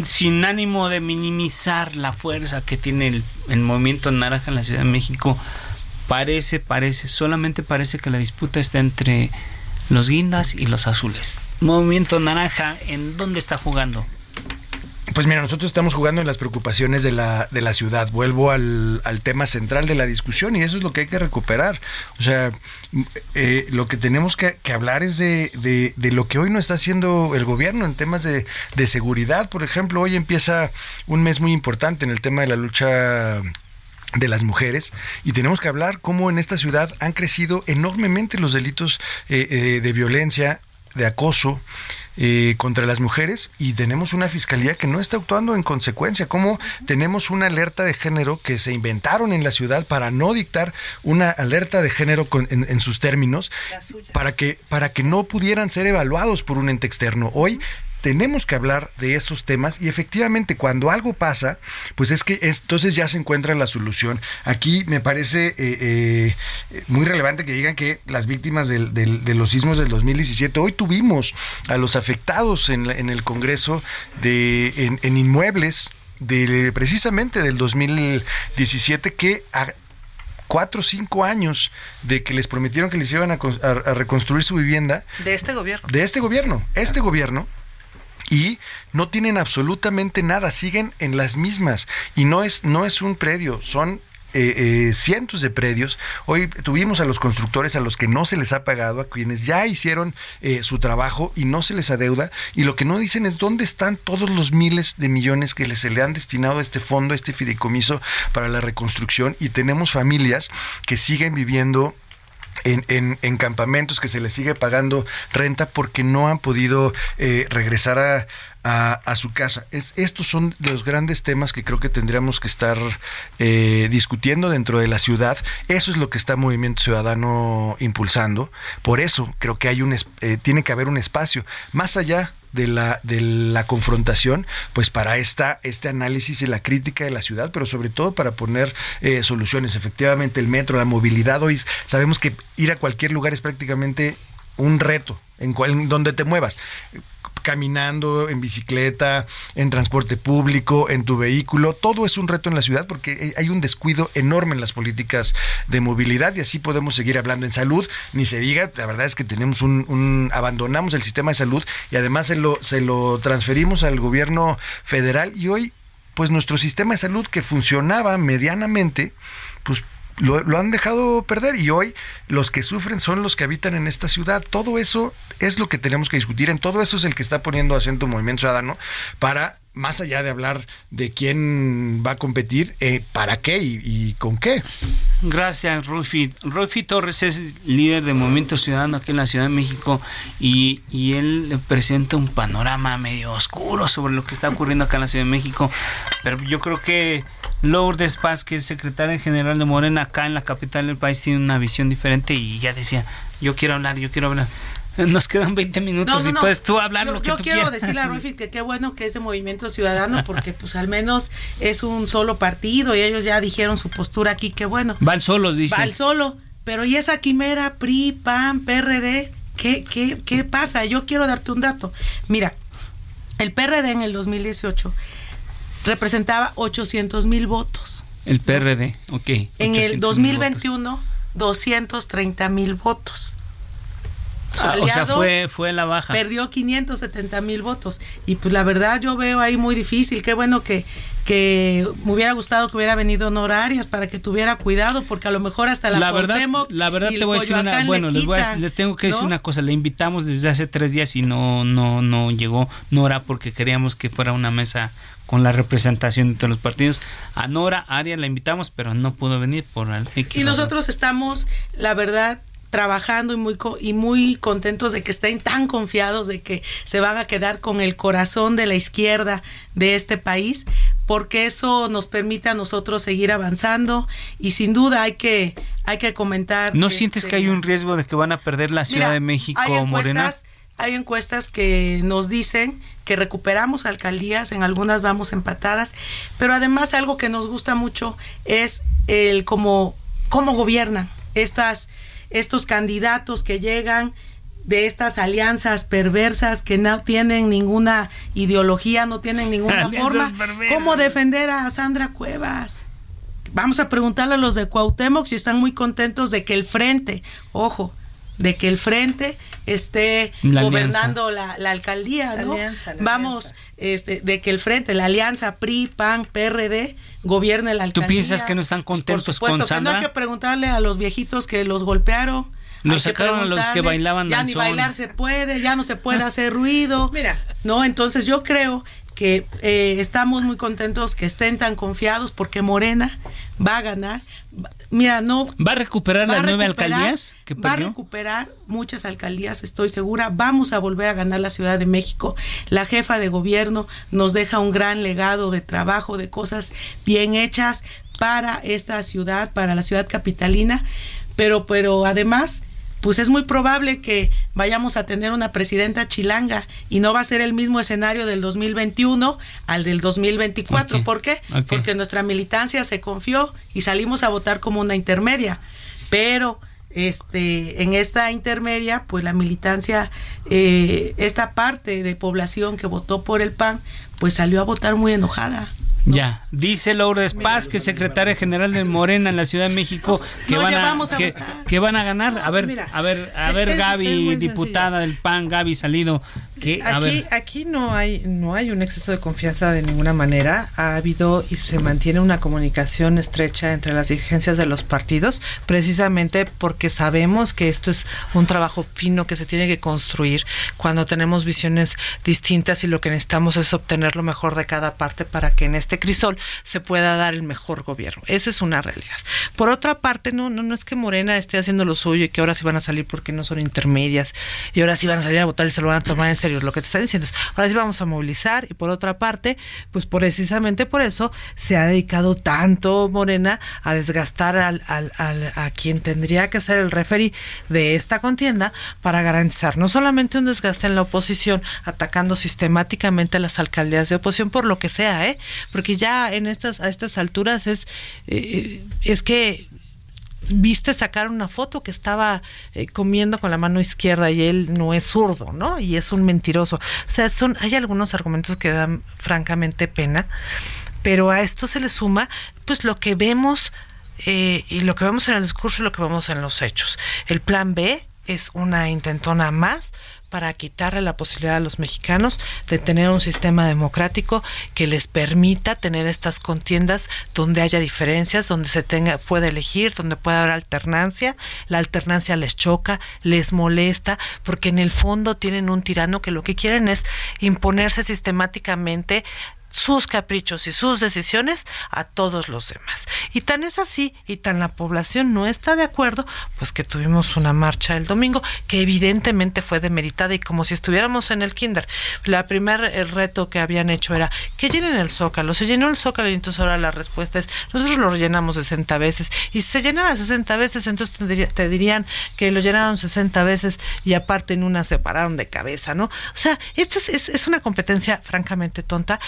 [SPEAKER 2] sin ánimo de minimizar la fuerza que tiene el, movimiento naranja en la Ciudad de México, parece, parece, solamente parece que la disputa está entre los guindas y los azules. Movimiento naranja, ¿en dónde está jugando?
[SPEAKER 5] Pues mira, nosotros estamos jugando en las preocupaciones de la, de la ciudad. Vuelvo al, tema central de la discusión y eso es lo que hay que recuperar. O sea, eh, lo que tenemos que, hablar es de, de, lo que hoy no está haciendo el gobierno en temas de, de seguridad. Por ejemplo, hoy empieza un mes muy importante en el tema de la lucha de las mujeres y tenemos que hablar cómo en esta ciudad han crecido enormemente los delitos eh, eh, de violencia, de acoso, eh, contra las mujeres y tenemos una fiscalía que no está actuando en consecuencia. Como tenemos una alerta de género que se inventaron en la ciudad para no dictar una alerta de género en, en, sus términos para que, para que no pudieran ser evaluados por un ente externo. Hoy tenemos que hablar de estos temas y efectivamente cuando algo pasa, pues es que entonces ya se encuentra la solución. Aquí me parece eh, eh, muy relevante que digan que las víctimas de los sismos del 2017, hoy tuvimos a los afectados en, el Congreso de, en, inmuebles de precisamente del 2017 que a cuatro o cinco años de que les prometieron que les iban a, a, reconstruir su vivienda.
[SPEAKER 4] De este gobierno.
[SPEAKER 5] De este gobierno. Este gobierno y no tienen absolutamente nada, siguen en las mismas y no es no es un predio, son eh, eh, cientos de predios. Hoy tuvimos a los constructores a los que no se les ha pagado, a quienes ya hicieron eh, su trabajo y no se les adeuda. Y lo que no dicen es dónde están todos los miles de millones que se le han destinado a este fondo, a este fideicomiso para la reconstrucción. Y tenemos familias que siguen viviendo en, en, campamentos que se les sigue pagando renta porque no han podido eh, regresar a, a, su casa. estos son los grandes temas que creo que tendríamos que estar eh, discutiendo dentro de la ciudad. Eso es lo que está Movimiento Ciudadano impulsando. Por eso creo que hay un eh, tiene que haber un espacio más allá de la, de la confrontación, pues para esta, este análisis y la crítica de la ciudad, pero sobre todo para poner eh, soluciones. Efectivamente, el metro, la movilidad, hoy sabemos que ir a cualquier lugar es prácticamente un reto en, cual, donde te muevas caminando, en bicicleta, en transporte público, en tu vehículo. Todo es un reto en la ciudad porque hay un descuido enorme en las políticas de movilidad y así podemos seguir hablando en salud. Ni se diga, la verdad es que tenemos un, abandonamos el sistema de salud y además se lo, se lo transferimos al gobierno federal y hoy pues nuestro sistema de salud que funcionaba medianamente, pues lo, han dejado perder y hoy los que sufren son los que habitan en esta ciudad. Todo eso es lo que tenemos que discutir, en todo eso es el que está poniendo acento Movimiento Ciudadano para más allá de hablar de quién va a competir, eh, ¿para qué y, con qué?
[SPEAKER 2] Gracias, Rufi. Rufi Torres es líder de Movimiento Ciudadano aquí en la Ciudad de México y, y él presenta un panorama medio oscuro sobre lo que está ocurriendo acá en la Ciudad de México. Pero yo creo que Lourdes Paz, que es secretaria general de Morena acá en la capital del país, tiene una visión diferente y ya decía, yo quiero hablar, yo quiero hablar. <laughs> Nos quedan 20 minutos y puedes tú hablar lo que
[SPEAKER 3] yo
[SPEAKER 2] quiero
[SPEAKER 3] decirle a Rufi que qué bueno que ese movimiento ciudadano, porque pues al menos es un solo partido y ellos ya dijeron su postura aquí, qué bueno.
[SPEAKER 2] Van solos, dice.
[SPEAKER 3] Van solo. Pero ¿y esa quimera PRI, PAN, PRD? ¿Qué, qué, ¿Qué pasa? Yo quiero darte un dato. Mira, el PRD en el 2018 representaba 800 mil votos.
[SPEAKER 2] El PRD, ok.
[SPEAKER 3] En el 2021, 230 mil votos.
[SPEAKER 2] Ah, o sea, fue, fue la baja.
[SPEAKER 3] Perdió 570 mil votos. Y pues la verdad yo veo ahí muy difícil. Qué bueno que, que me hubiera gustado que hubiera venido honorarias para que tuviera cuidado, porque a lo mejor hasta la,
[SPEAKER 2] la verdad, la verdad te voy a decir una, bueno, le, le, tengo que decir una cosa, le invitamos desde hace tres días y no, no, no llegó Nora porque queríamos que fuera una mesa con la representación de los partidos. A Nora, Aria la invitamos, pero no pudo venir por el
[SPEAKER 3] Y nosotros estamos, la verdad, trabajando y muy, y muy contentos de que estén tan confiados de que se van a quedar con el corazón de la izquierda de este país, porque eso nos permite a nosotros seguir avanzando y sin duda hay que, hay que comentar.
[SPEAKER 2] ¿No sientes que hay un riesgo de que van a perder la Ciudad de México, hay Morena?
[SPEAKER 3] Hay encuestas que nos dicen que recuperamos alcaldías, en algunas vamos empatadas, pero además algo que nos gusta mucho es el cómo, cómo gobiernan estas estos candidatos que llegan de estas alianzas perversas que no tienen ninguna ideología, no tienen ninguna forma. ¿Cómo defender a Sandra Cuevas? Vamos a preguntarle a los de Cuauhtémoc si están muy contentos de que el frente, ojo, de que el frente esté gobernando la, alcaldía, ¿no? Vamos, este, de que el frente, la alianza PRI, PAN, PRD, gobierne la alcaldía.
[SPEAKER 2] ¿Tú piensas que no están contentos con Sandra? Que no
[SPEAKER 3] hay que preguntarle a los viejitos que los golpearon.
[SPEAKER 2] Los sacaron a los que bailaban
[SPEAKER 3] Ya ni bailar se puede, ya no se puede hacer ruido. Mira. No, entonces yo creo que eh, estamos muy contentos que estén tan confiados porque Morena va a ganar. Mira, no.
[SPEAKER 2] ¿Va a recuperar las nueve alcaldías?
[SPEAKER 3] Que va a recuperar muchas alcaldías, estoy segura. Vamos a volver a ganar la Ciudad de México. La jefa de gobierno nos deja un gran legado de trabajo, de cosas bien hechas para esta ciudad, para la ciudad capitalina. Pero, pero además pues es muy probable que vayamos a tener una presidenta chilanga y no va a ser el mismo escenario del 2021 al del 2024. ¿Por qué? Porque nuestra militancia se confió y salimos a votar como una intermedia. Pero este en esta intermedia pues la militancia eh, esta parte de población que votó por el PAN pues salió a votar muy enojada
[SPEAKER 2] ya, dice Lourdes Paz, que es secretaria general de Morena en la Ciudad de México, que, van, a, que, van a ganar. A ver, a ver, a ver, Gaby, diputada del PAN, Gaby Salido. Que,
[SPEAKER 4] aquí, aquí no hay, no hay un exceso de confianza de ninguna manera. Ha habido y se mantiene una comunicación estrecha entre las dirigencias de los partidos, precisamente porque sabemos que esto es un trabajo fino que se tiene que construir cuando tenemos visiones distintas y lo que necesitamos es obtener lo mejor de cada parte para que en este crisol se pueda dar el mejor gobierno. Esa es una realidad. Por otra parte, no, no, no es que Morena esté haciendo lo suyo y que ahora sí van a salir porque no son intermedias y ahora sí van a salir a votar y se lo van a tomar en serio lo que te están diciendo es, ahora sí vamos a movilizar y por otra parte, pues precisamente por eso se ha dedicado tanto Morena a desgastar al, al, a quien tendría que ser el referee de esta contienda para garantizar no solamente un desgaste en la oposición, atacando sistemáticamente a las alcaldías de oposición por lo que sea, ¿eh? porque ya en estas a estas alturas es eh, es que viste sacar una foto que estaba eh, comiendo con la mano izquierda y él no es zurdo, ¿no? Y es un mentiroso. O sea, son, hay algunos argumentos que dan francamente pena, pero a esto se le suma, pues lo que vemos eh, y lo que vemos en el discurso y lo que vemos en los hechos. El plan B es una intentona más para quitarle la posibilidad a los mexicanos de tener un sistema democrático que les permita tener estas contiendas donde haya diferencias, donde se tenga pueda elegir, donde pueda haber alternancia. La alternancia les choca, les molesta, porque en el fondo tienen un tirano que lo que quieren es imponerse sistemáticamente sus caprichos y sus decisiones a todos los demás. Y tan es así y tan la población no está de acuerdo, pues que tuvimos una marcha el domingo que evidentemente fue demeritada y como si estuviéramos en el kinder. La primer reto que habían hecho era que llenen el zócalo. Se llenó el zócalo y entonces ahora la respuesta es nosotros lo llenamos 60 veces y si se llenara 60 veces entonces te, dirían que lo llenaron 60 veces y aparte en una se pararon de cabeza, ¿no? O sea, esto es, es una competencia francamente tonta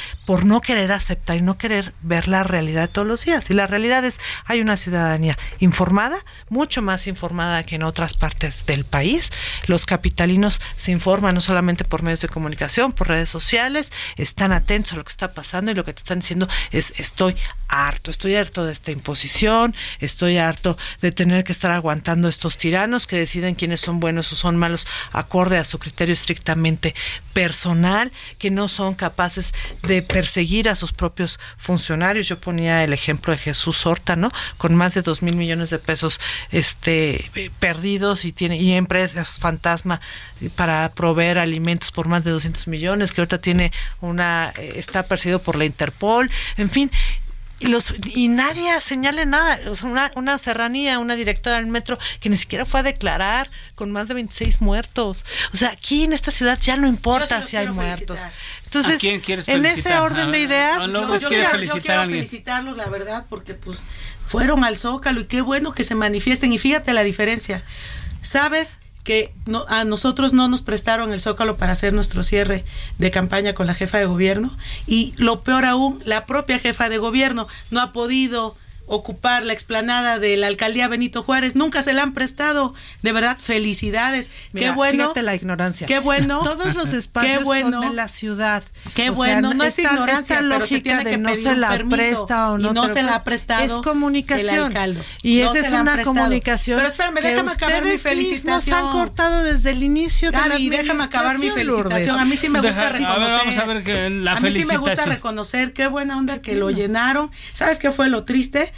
[SPEAKER 4] no querer aceptar y no querer ver la realidad todos los días. Y la realidad es, hay una ciudadanía informada, mucho más informada que en otras partes del país. Los capitalinos se informan no solamente por medios de comunicación, por redes sociales, están atentos a lo que está pasando y lo que te están diciendo es estoy harto, estoy harto de esta imposición, estoy harto de tener que estar aguantando estos tiranos que deciden quiénes son buenos o son malos acorde a su criterio estrictamente personal, que no son capaces de perseguir a sus propios funcionarios. Yo ponía el ejemplo de Jesús Horta, ¿no? Con más de dos mil millones de pesos este perdidos y tiene y empresas fantasma para proveer alimentos por más de 200 millones, que ahorita tiene una eh, está perseguido por la Interpol, en fin, y los y nadie señale nada. Una, una serranía una directora del metro que ni siquiera fue a declarar con más de 26 muertos. O sea aquí en esta ciudad ya no importa si hay muertos. entonces en ese orden de ideas
[SPEAKER 3] no, pues, yo, quiero, felicitarlos la verdad porque pues fueron al zócalo y qué bueno que se manifiesten y fíjate la diferencia. Sabes que no, a nosotros no nos prestaron el zócalo para hacer nuestro cierre de campaña con la jefa de gobierno y lo peor aún, la propia jefa de gobierno no ha podido ocupar la explanada de la alcaldía Benito Juárez. Nunca se la han prestado. De verdad, felicidades. qué bueno.
[SPEAKER 4] la ignorancia.
[SPEAKER 3] Qué bueno. <laughs>
[SPEAKER 4] Todos los espacios son de la ciudad.
[SPEAKER 3] Qué bueno. no es ignorancia, pero se tiene que
[SPEAKER 4] no se la presta o no.
[SPEAKER 3] Y no se la ha prestado.
[SPEAKER 4] Es comunicación. Y esa es una comunicación.
[SPEAKER 3] Pero espérame, déjame acabar mi felicitación. Nos
[SPEAKER 4] han cortado desde el inicio de
[SPEAKER 3] Gaby, la déjame acabar mi felicitación. A mí sí me gusta reconocer. A ver,
[SPEAKER 2] vamos a ver que la a mí sí
[SPEAKER 3] me gusta reconocer. Qué buena onda que lo llenaron. ¿Sabes qué fue lo triste?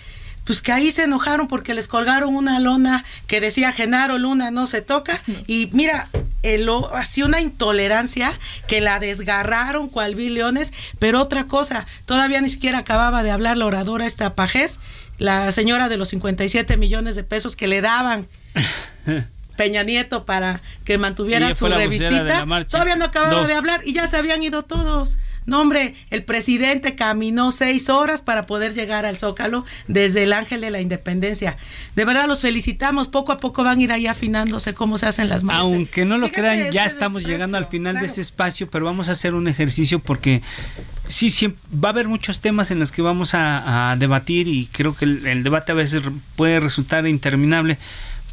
[SPEAKER 3] Pues que ahí se enojaron porque les colgaron una lona que decía Genaro Luna no se toca y mira el, así una intolerancia que la desgarraron cual vi leones. Pero otra cosa todavía ni siquiera acababa de hablar la oradora esta pajés la señora de los 57 millones de pesos que le daban <laughs> Peña Nieto para que mantuviera su revistita. todavía no acababa de hablar y ya se habían ido todos no, hombre, el presidente caminó seis horas para poder llegar al Zócalo desde el Ángel de la Independencia. De verdad, los felicitamos. Poco a poco van a ir ahí afinándose cómo se hacen las manos.
[SPEAKER 2] Aunque no lo crean, ya estamos llegando al final de este espacio, pero vamos a hacer un ejercicio porque sí, siempre, va a haber muchos temas en los que vamos a, debatir y creo que el, debate a veces puede resultar interminable,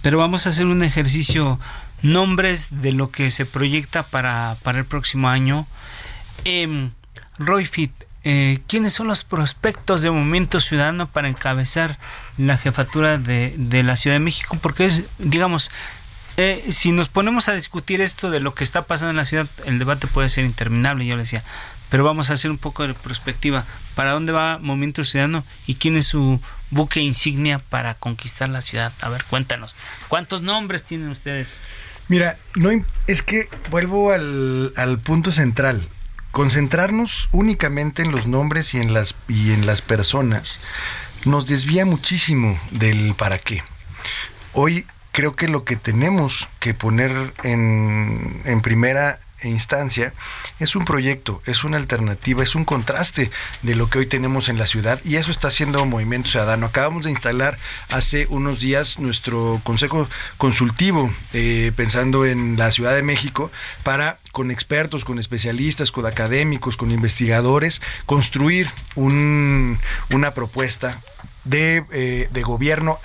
[SPEAKER 2] pero vamos a hacer un ejercicio nombres de lo que se proyecta para, para el próximo año. Eh, Roy Fit, eh, ¿quiénes son los prospectos de Movimiento Ciudadano para encabezar la jefatura de, la Ciudad de México? Porque es, digamos, eh, si nos ponemos a discutir esto de lo que está pasando en la ciudad, el debate puede ser interminable, yo le decía. Pero vamos a hacer un poco de perspectiva. ¿Para dónde va Movimiento Ciudadano y quién es su buque insignia para conquistar la ciudad? A ver, cuéntanos. ¿Cuántos nombres tienen ustedes?
[SPEAKER 5] Mira, no es que vuelvo al, al punto central concentrarnos únicamente en los nombres y en las, y en las personas nos desvía muchísimo del para qué. Hoy creo que lo que tenemos que poner en, en primera instancia es un proyecto, es una alternativa, es un contraste de lo que hoy tenemos en la ciudad y eso está haciendo Movimiento Ciudadano. Acabamos de instalar hace unos días nuestro consejo consultivo eh, pensando en la Ciudad de México para con expertos, con especialistas, con académicos, con investigadores, construir un, una propuesta de, eh, de gobierno.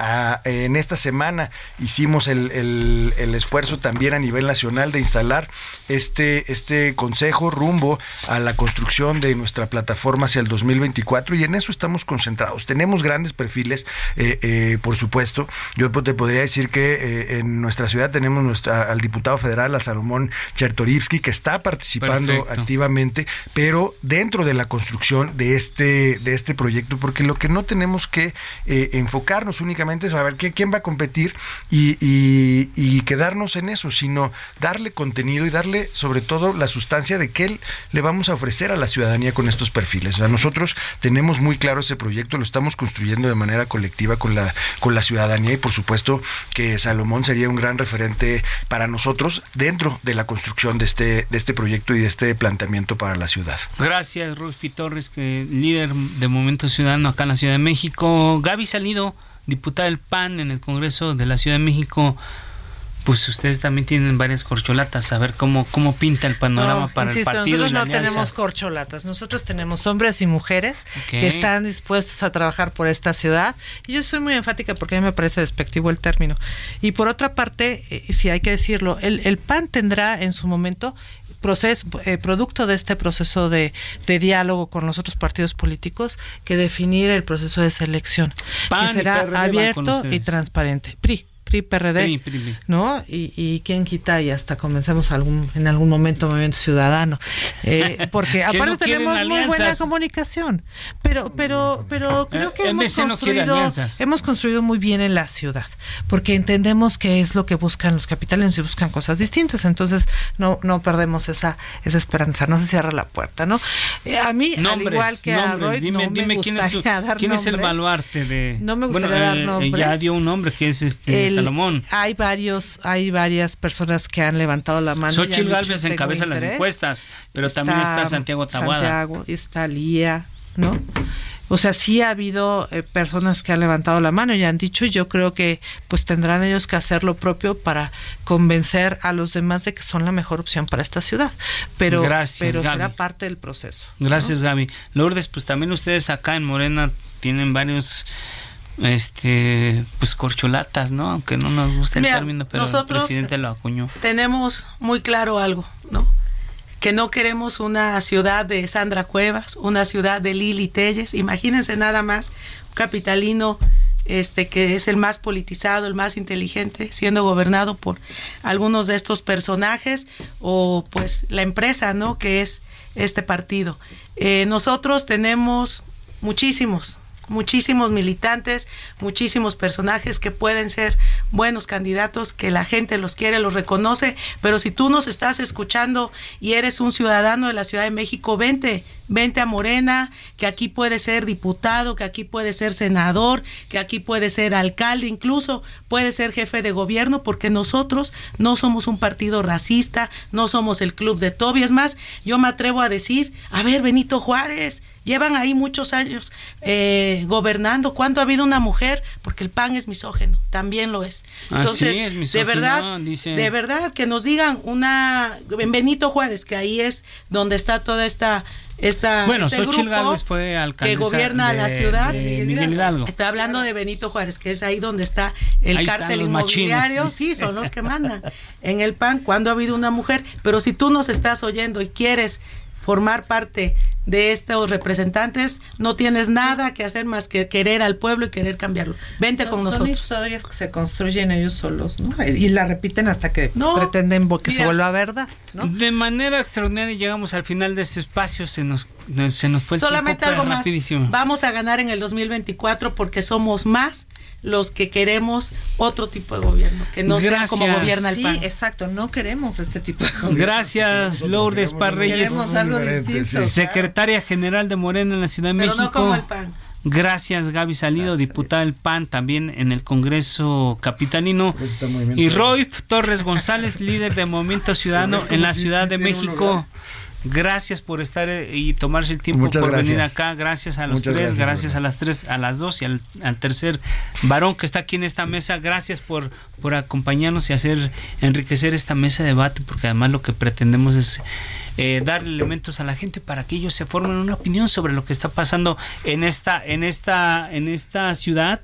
[SPEAKER 5] en esta semana hicimos el, el, esfuerzo también a nivel nacional de instalar este, este consejo rumbo a la construcción de nuestra plataforma hacia el 2024 y en eso estamos concentrados. Tenemos grandes perfiles, eh, eh, por supuesto. Yo te podría decir que en nuestra ciudad tenemos nuestra, al diputado federal, al Salomón Chertorivsky, que está participando activamente, pero dentro de la construcción de este, de este proyecto, porque lo que no tenemos que eh, enfocarnos únicamente en saber qué, quién va a competir y, quedarnos en eso, sino darle contenido y darle sobre todo la sustancia de qué le vamos a ofrecer a la ciudadanía con estos perfiles. nosotros tenemos muy claro ese proyecto, lo estamos construyendo de manera colectiva con la, con la ciudadanía y por supuesto que Salomón sería un gran referente para nosotros dentro de la construcción de este, de este proyecto y de este planteamiento para la ciudad.
[SPEAKER 2] Gracias, Ruspi Torres, que líder de Movimiento Ciudadano acá en la Ciudad de México. Gaby Salido, diputada del PAN en el Congreso de la Ciudad de México, pues ustedes también tienen varias corcholatas, a ver cómo, cómo pinta el panorama para el partido.
[SPEAKER 4] Nosotros no tenemos corcholatas, nosotros tenemos hombres y mujeres que están dispuestos a trabajar por esta ciudad. Y yo soy muy enfática porque a mí me parece despectivo el término. Y por otra parte, eh, si hay que decirlo, el, el PAN tendrá en su momento proceso, eh, producto de este proceso de, de, diálogo con los otros partidos políticos, que definir el proceso de selección, que será abierto y transparente. PRI. PRI, PRD, ¿no? Y, y quién quita y hasta comencemos algún, en algún momento Movimiento Ciudadano. Eh, <laughs> porque aparte tenemos muy buena comunicación, pero pero pero creo que hemos construido, hemos construido muy bien en la ciudad, porque entendemos que es lo que buscan los capitales y buscan cosas distintas, entonces no no perdemos esa esa esperanza, no se cierra la puerta, ¿no? Eh, a mí, al igual que a Roy,
[SPEAKER 2] dime,
[SPEAKER 4] no
[SPEAKER 2] dime
[SPEAKER 4] me
[SPEAKER 2] quién, es, <laughs> quién es el baluarte de...
[SPEAKER 4] No me gustaría dar
[SPEAKER 2] eh,
[SPEAKER 4] nombres.
[SPEAKER 2] ya dio un nombre que es este Salomón.
[SPEAKER 4] Hay varios, hay varias personas que han levantado la mano.
[SPEAKER 2] Xochitl Galvez encabeza las encuestas, pero también está Santiago Tabuada.
[SPEAKER 4] Santiago, está Lía, ¿no? O sea, sí ha habido eh, personas que han levantado la mano y han dicho, yo creo que pues tendrán ellos que hacer lo propio para convencer a los demás de que son la mejor opción para esta ciudad. Pero,
[SPEAKER 2] Gracias,
[SPEAKER 4] pero
[SPEAKER 2] Gaby.
[SPEAKER 4] será parte del proceso.
[SPEAKER 2] Gracias, Gaby. Lourdes, pues también ustedes acá en Morena tienen varios este pues corcholatas, ¿no? Aunque no nos guste el
[SPEAKER 3] Mira,
[SPEAKER 2] término, pero el presidente lo acuñó.
[SPEAKER 3] Tenemos muy claro algo, ¿no? Que no queremos una ciudad de Sandra Cuevas, una ciudad de Lili Telles. Imagínense nada más un capitalino este que es el más politizado, el más inteligente, siendo gobernado por algunos de estos personajes o pues la empresa, ¿no? Que es este partido. Eh, nosotros tenemos muchísimos, muchísimos militantes, muchísimos personajes que pueden ser buenos candidatos, que la gente los quiere, los reconoce, pero si tú nos estás escuchando y eres un ciudadano de la Ciudad de México, vente, vente a Morena, que aquí puede ser diputado, que aquí puede ser senador, que aquí puede ser alcalde, incluso puede ser jefe de gobierno, porque nosotros no somos un partido racista, no somos el club de Toby, es más, yo me atrevo a decir, a ver, Benito Juárez, Llevan ahí muchos años eh, gobernando. ¿Cuánto ha habido una mujer? Porque el PAN es misógeno, también lo es. Entonces,
[SPEAKER 2] es misógino,
[SPEAKER 3] de verdad,
[SPEAKER 2] dice.
[SPEAKER 3] de verdad que nos digan una en Benito Juárez, que ahí es donde está toda esta esta
[SPEAKER 2] Bueno,
[SPEAKER 3] este
[SPEAKER 2] Xochitl
[SPEAKER 3] grupo
[SPEAKER 2] fue alcaldesa
[SPEAKER 3] que gobierna
[SPEAKER 2] de-
[SPEAKER 3] la ciudad.
[SPEAKER 2] de Miguel Hidalgo.
[SPEAKER 3] Estoy hablando de Benito Juárez, que es ahí donde está el
[SPEAKER 2] Ahí
[SPEAKER 3] cártel inmobiliario.
[SPEAKER 2] machines,
[SPEAKER 3] Sí, son los que mandan en el PAN. Cuando ha habido una mujer? Pero si tú nos estás oyendo y quieres formar parte de estos representantes, no tienes nada que hacer más que querer al pueblo y querer cambiarlo. Vente
[SPEAKER 4] Son-
[SPEAKER 3] con
[SPEAKER 4] Son
[SPEAKER 3] nosotros.
[SPEAKER 4] historias que se construyen ellos solos, ¿no? Y la repiten hasta que
[SPEAKER 3] No,
[SPEAKER 4] pretenden que se vuelva verdad, ¿no?
[SPEAKER 2] De manera extraordinaria llegamos al final de este espacio, se nos, se nos fue el
[SPEAKER 3] Solamente
[SPEAKER 2] tiempo
[SPEAKER 3] algo más.
[SPEAKER 2] rapidísimo.
[SPEAKER 3] Vamos a ganar en el 2024 porque somos más los que queremos otro tipo de gobierno, que no sea como
[SPEAKER 2] Gracias.
[SPEAKER 3] gobierna el
[SPEAKER 4] Sí,
[SPEAKER 3] PAN.
[SPEAKER 4] exacto, no queremos este tipo de gobierno.
[SPEAKER 2] Gracias, Lourdes Parreyes,
[SPEAKER 5] sí.
[SPEAKER 2] secretaria general de Morena en la Ciudad de
[SPEAKER 3] Pero
[SPEAKER 2] México.
[SPEAKER 3] no como el PAN.
[SPEAKER 2] Gracias Gaby Salido, diputada del PAN también en el Congreso Capitalino. Y Roy Torres González, líder de Movimiento Ciudadano en la Ciudad de México. Gracias por estar eh, y tomarse el tiempo por venir acá. Gracias a los tres, gracias, a las tres, a las dos y al, tercer varón que está aquí en esta mesa. Gracias por, por acompañarnos y hacer enriquecer esta mesa de debate, porque además lo que pretendemos es eh, darle elementos a la gente para que ellos se formen una opinión sobre lo que está pasando en esta, en esta, en esta ciudad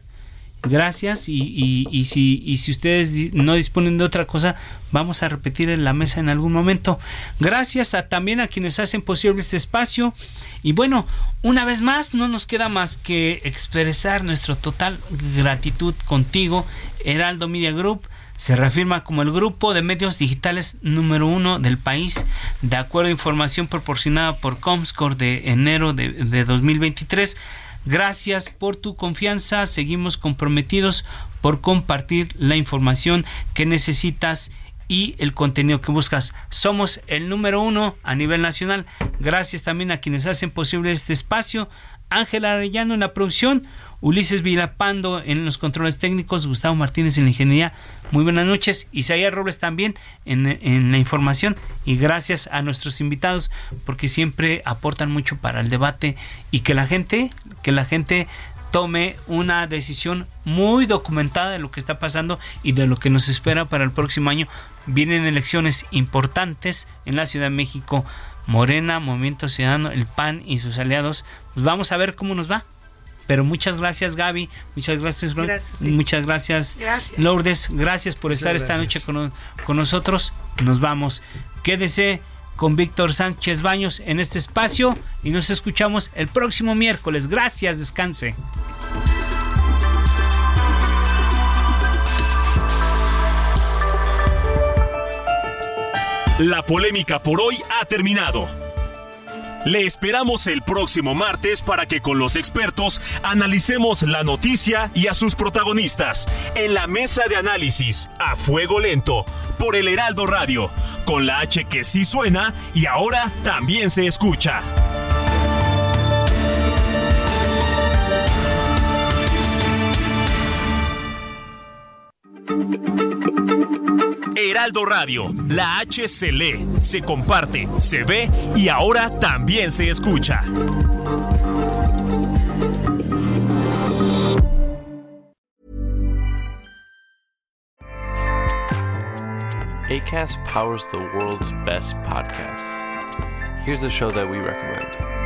[SPEAKER 2] gracias y, si ustedes no disponen de otra cosa, vamos a repetir en la mesa en algún momento. Gracias a, también a quienes hacen posible este espacio. Y bueno, una vez más, no nos queda más que expresar nuestra total gratitud contigo, Heraldo Media Group. Se reafirma como el grupo de medios digitales número uno del país, de acuerdo a información proporcionada por Comscore de enero de, de 2023 Gracias por tu confianza. Seguimos comprometidos por compartir la información que necesitas y el contenido que buscas. Somos el número uno a nivel nacional. Gracias también a quienes hacen posible este espacio. Ángela Arellano en la producción. Ulises Vilapando en los controles técnicos, Gustavo Martínez en la ingeniería. Muy buenas noches. Isaías Robles también en, en, la información. Y gracias a nuestros invitados porque siempre aportan mucho para el debate y que la gente, que la gente tome una decisión muy documentada de lo que está pasando y de lo que nos espera para el próximo año. Vienen elecciones importantes en la Ciudad de México. Morena, Movimiento Ciudadano, el PAN y sus aliados. Pues vamos a ver cómo nos va. Pero muchas gracias Gaby, muchas gracias, muchas gracias, Lourdes, gracias por estar esta noche con, con nosotros. Nos vamos. Quédese con Víctor Sánchez Baños en este espacio y nos escuchamos el próximo miércoles. Gracias, descanse.
[SPEAKER 1] La polémica por hoy ha terminado. Le esperamos el próximo martes para que con los expertos analicemos la noticia y a sus protagonistas en la mesa de análisis a fuego lento por el Heraldo Radio, con la H que sí suena y ahora también se escucha. Heraldo Radio, la H se lee, se comparte, se ve y ahora también se escucha.
[SPEAKER 6] ACAST powers the world's best podcasts. Here's a show that we recommend.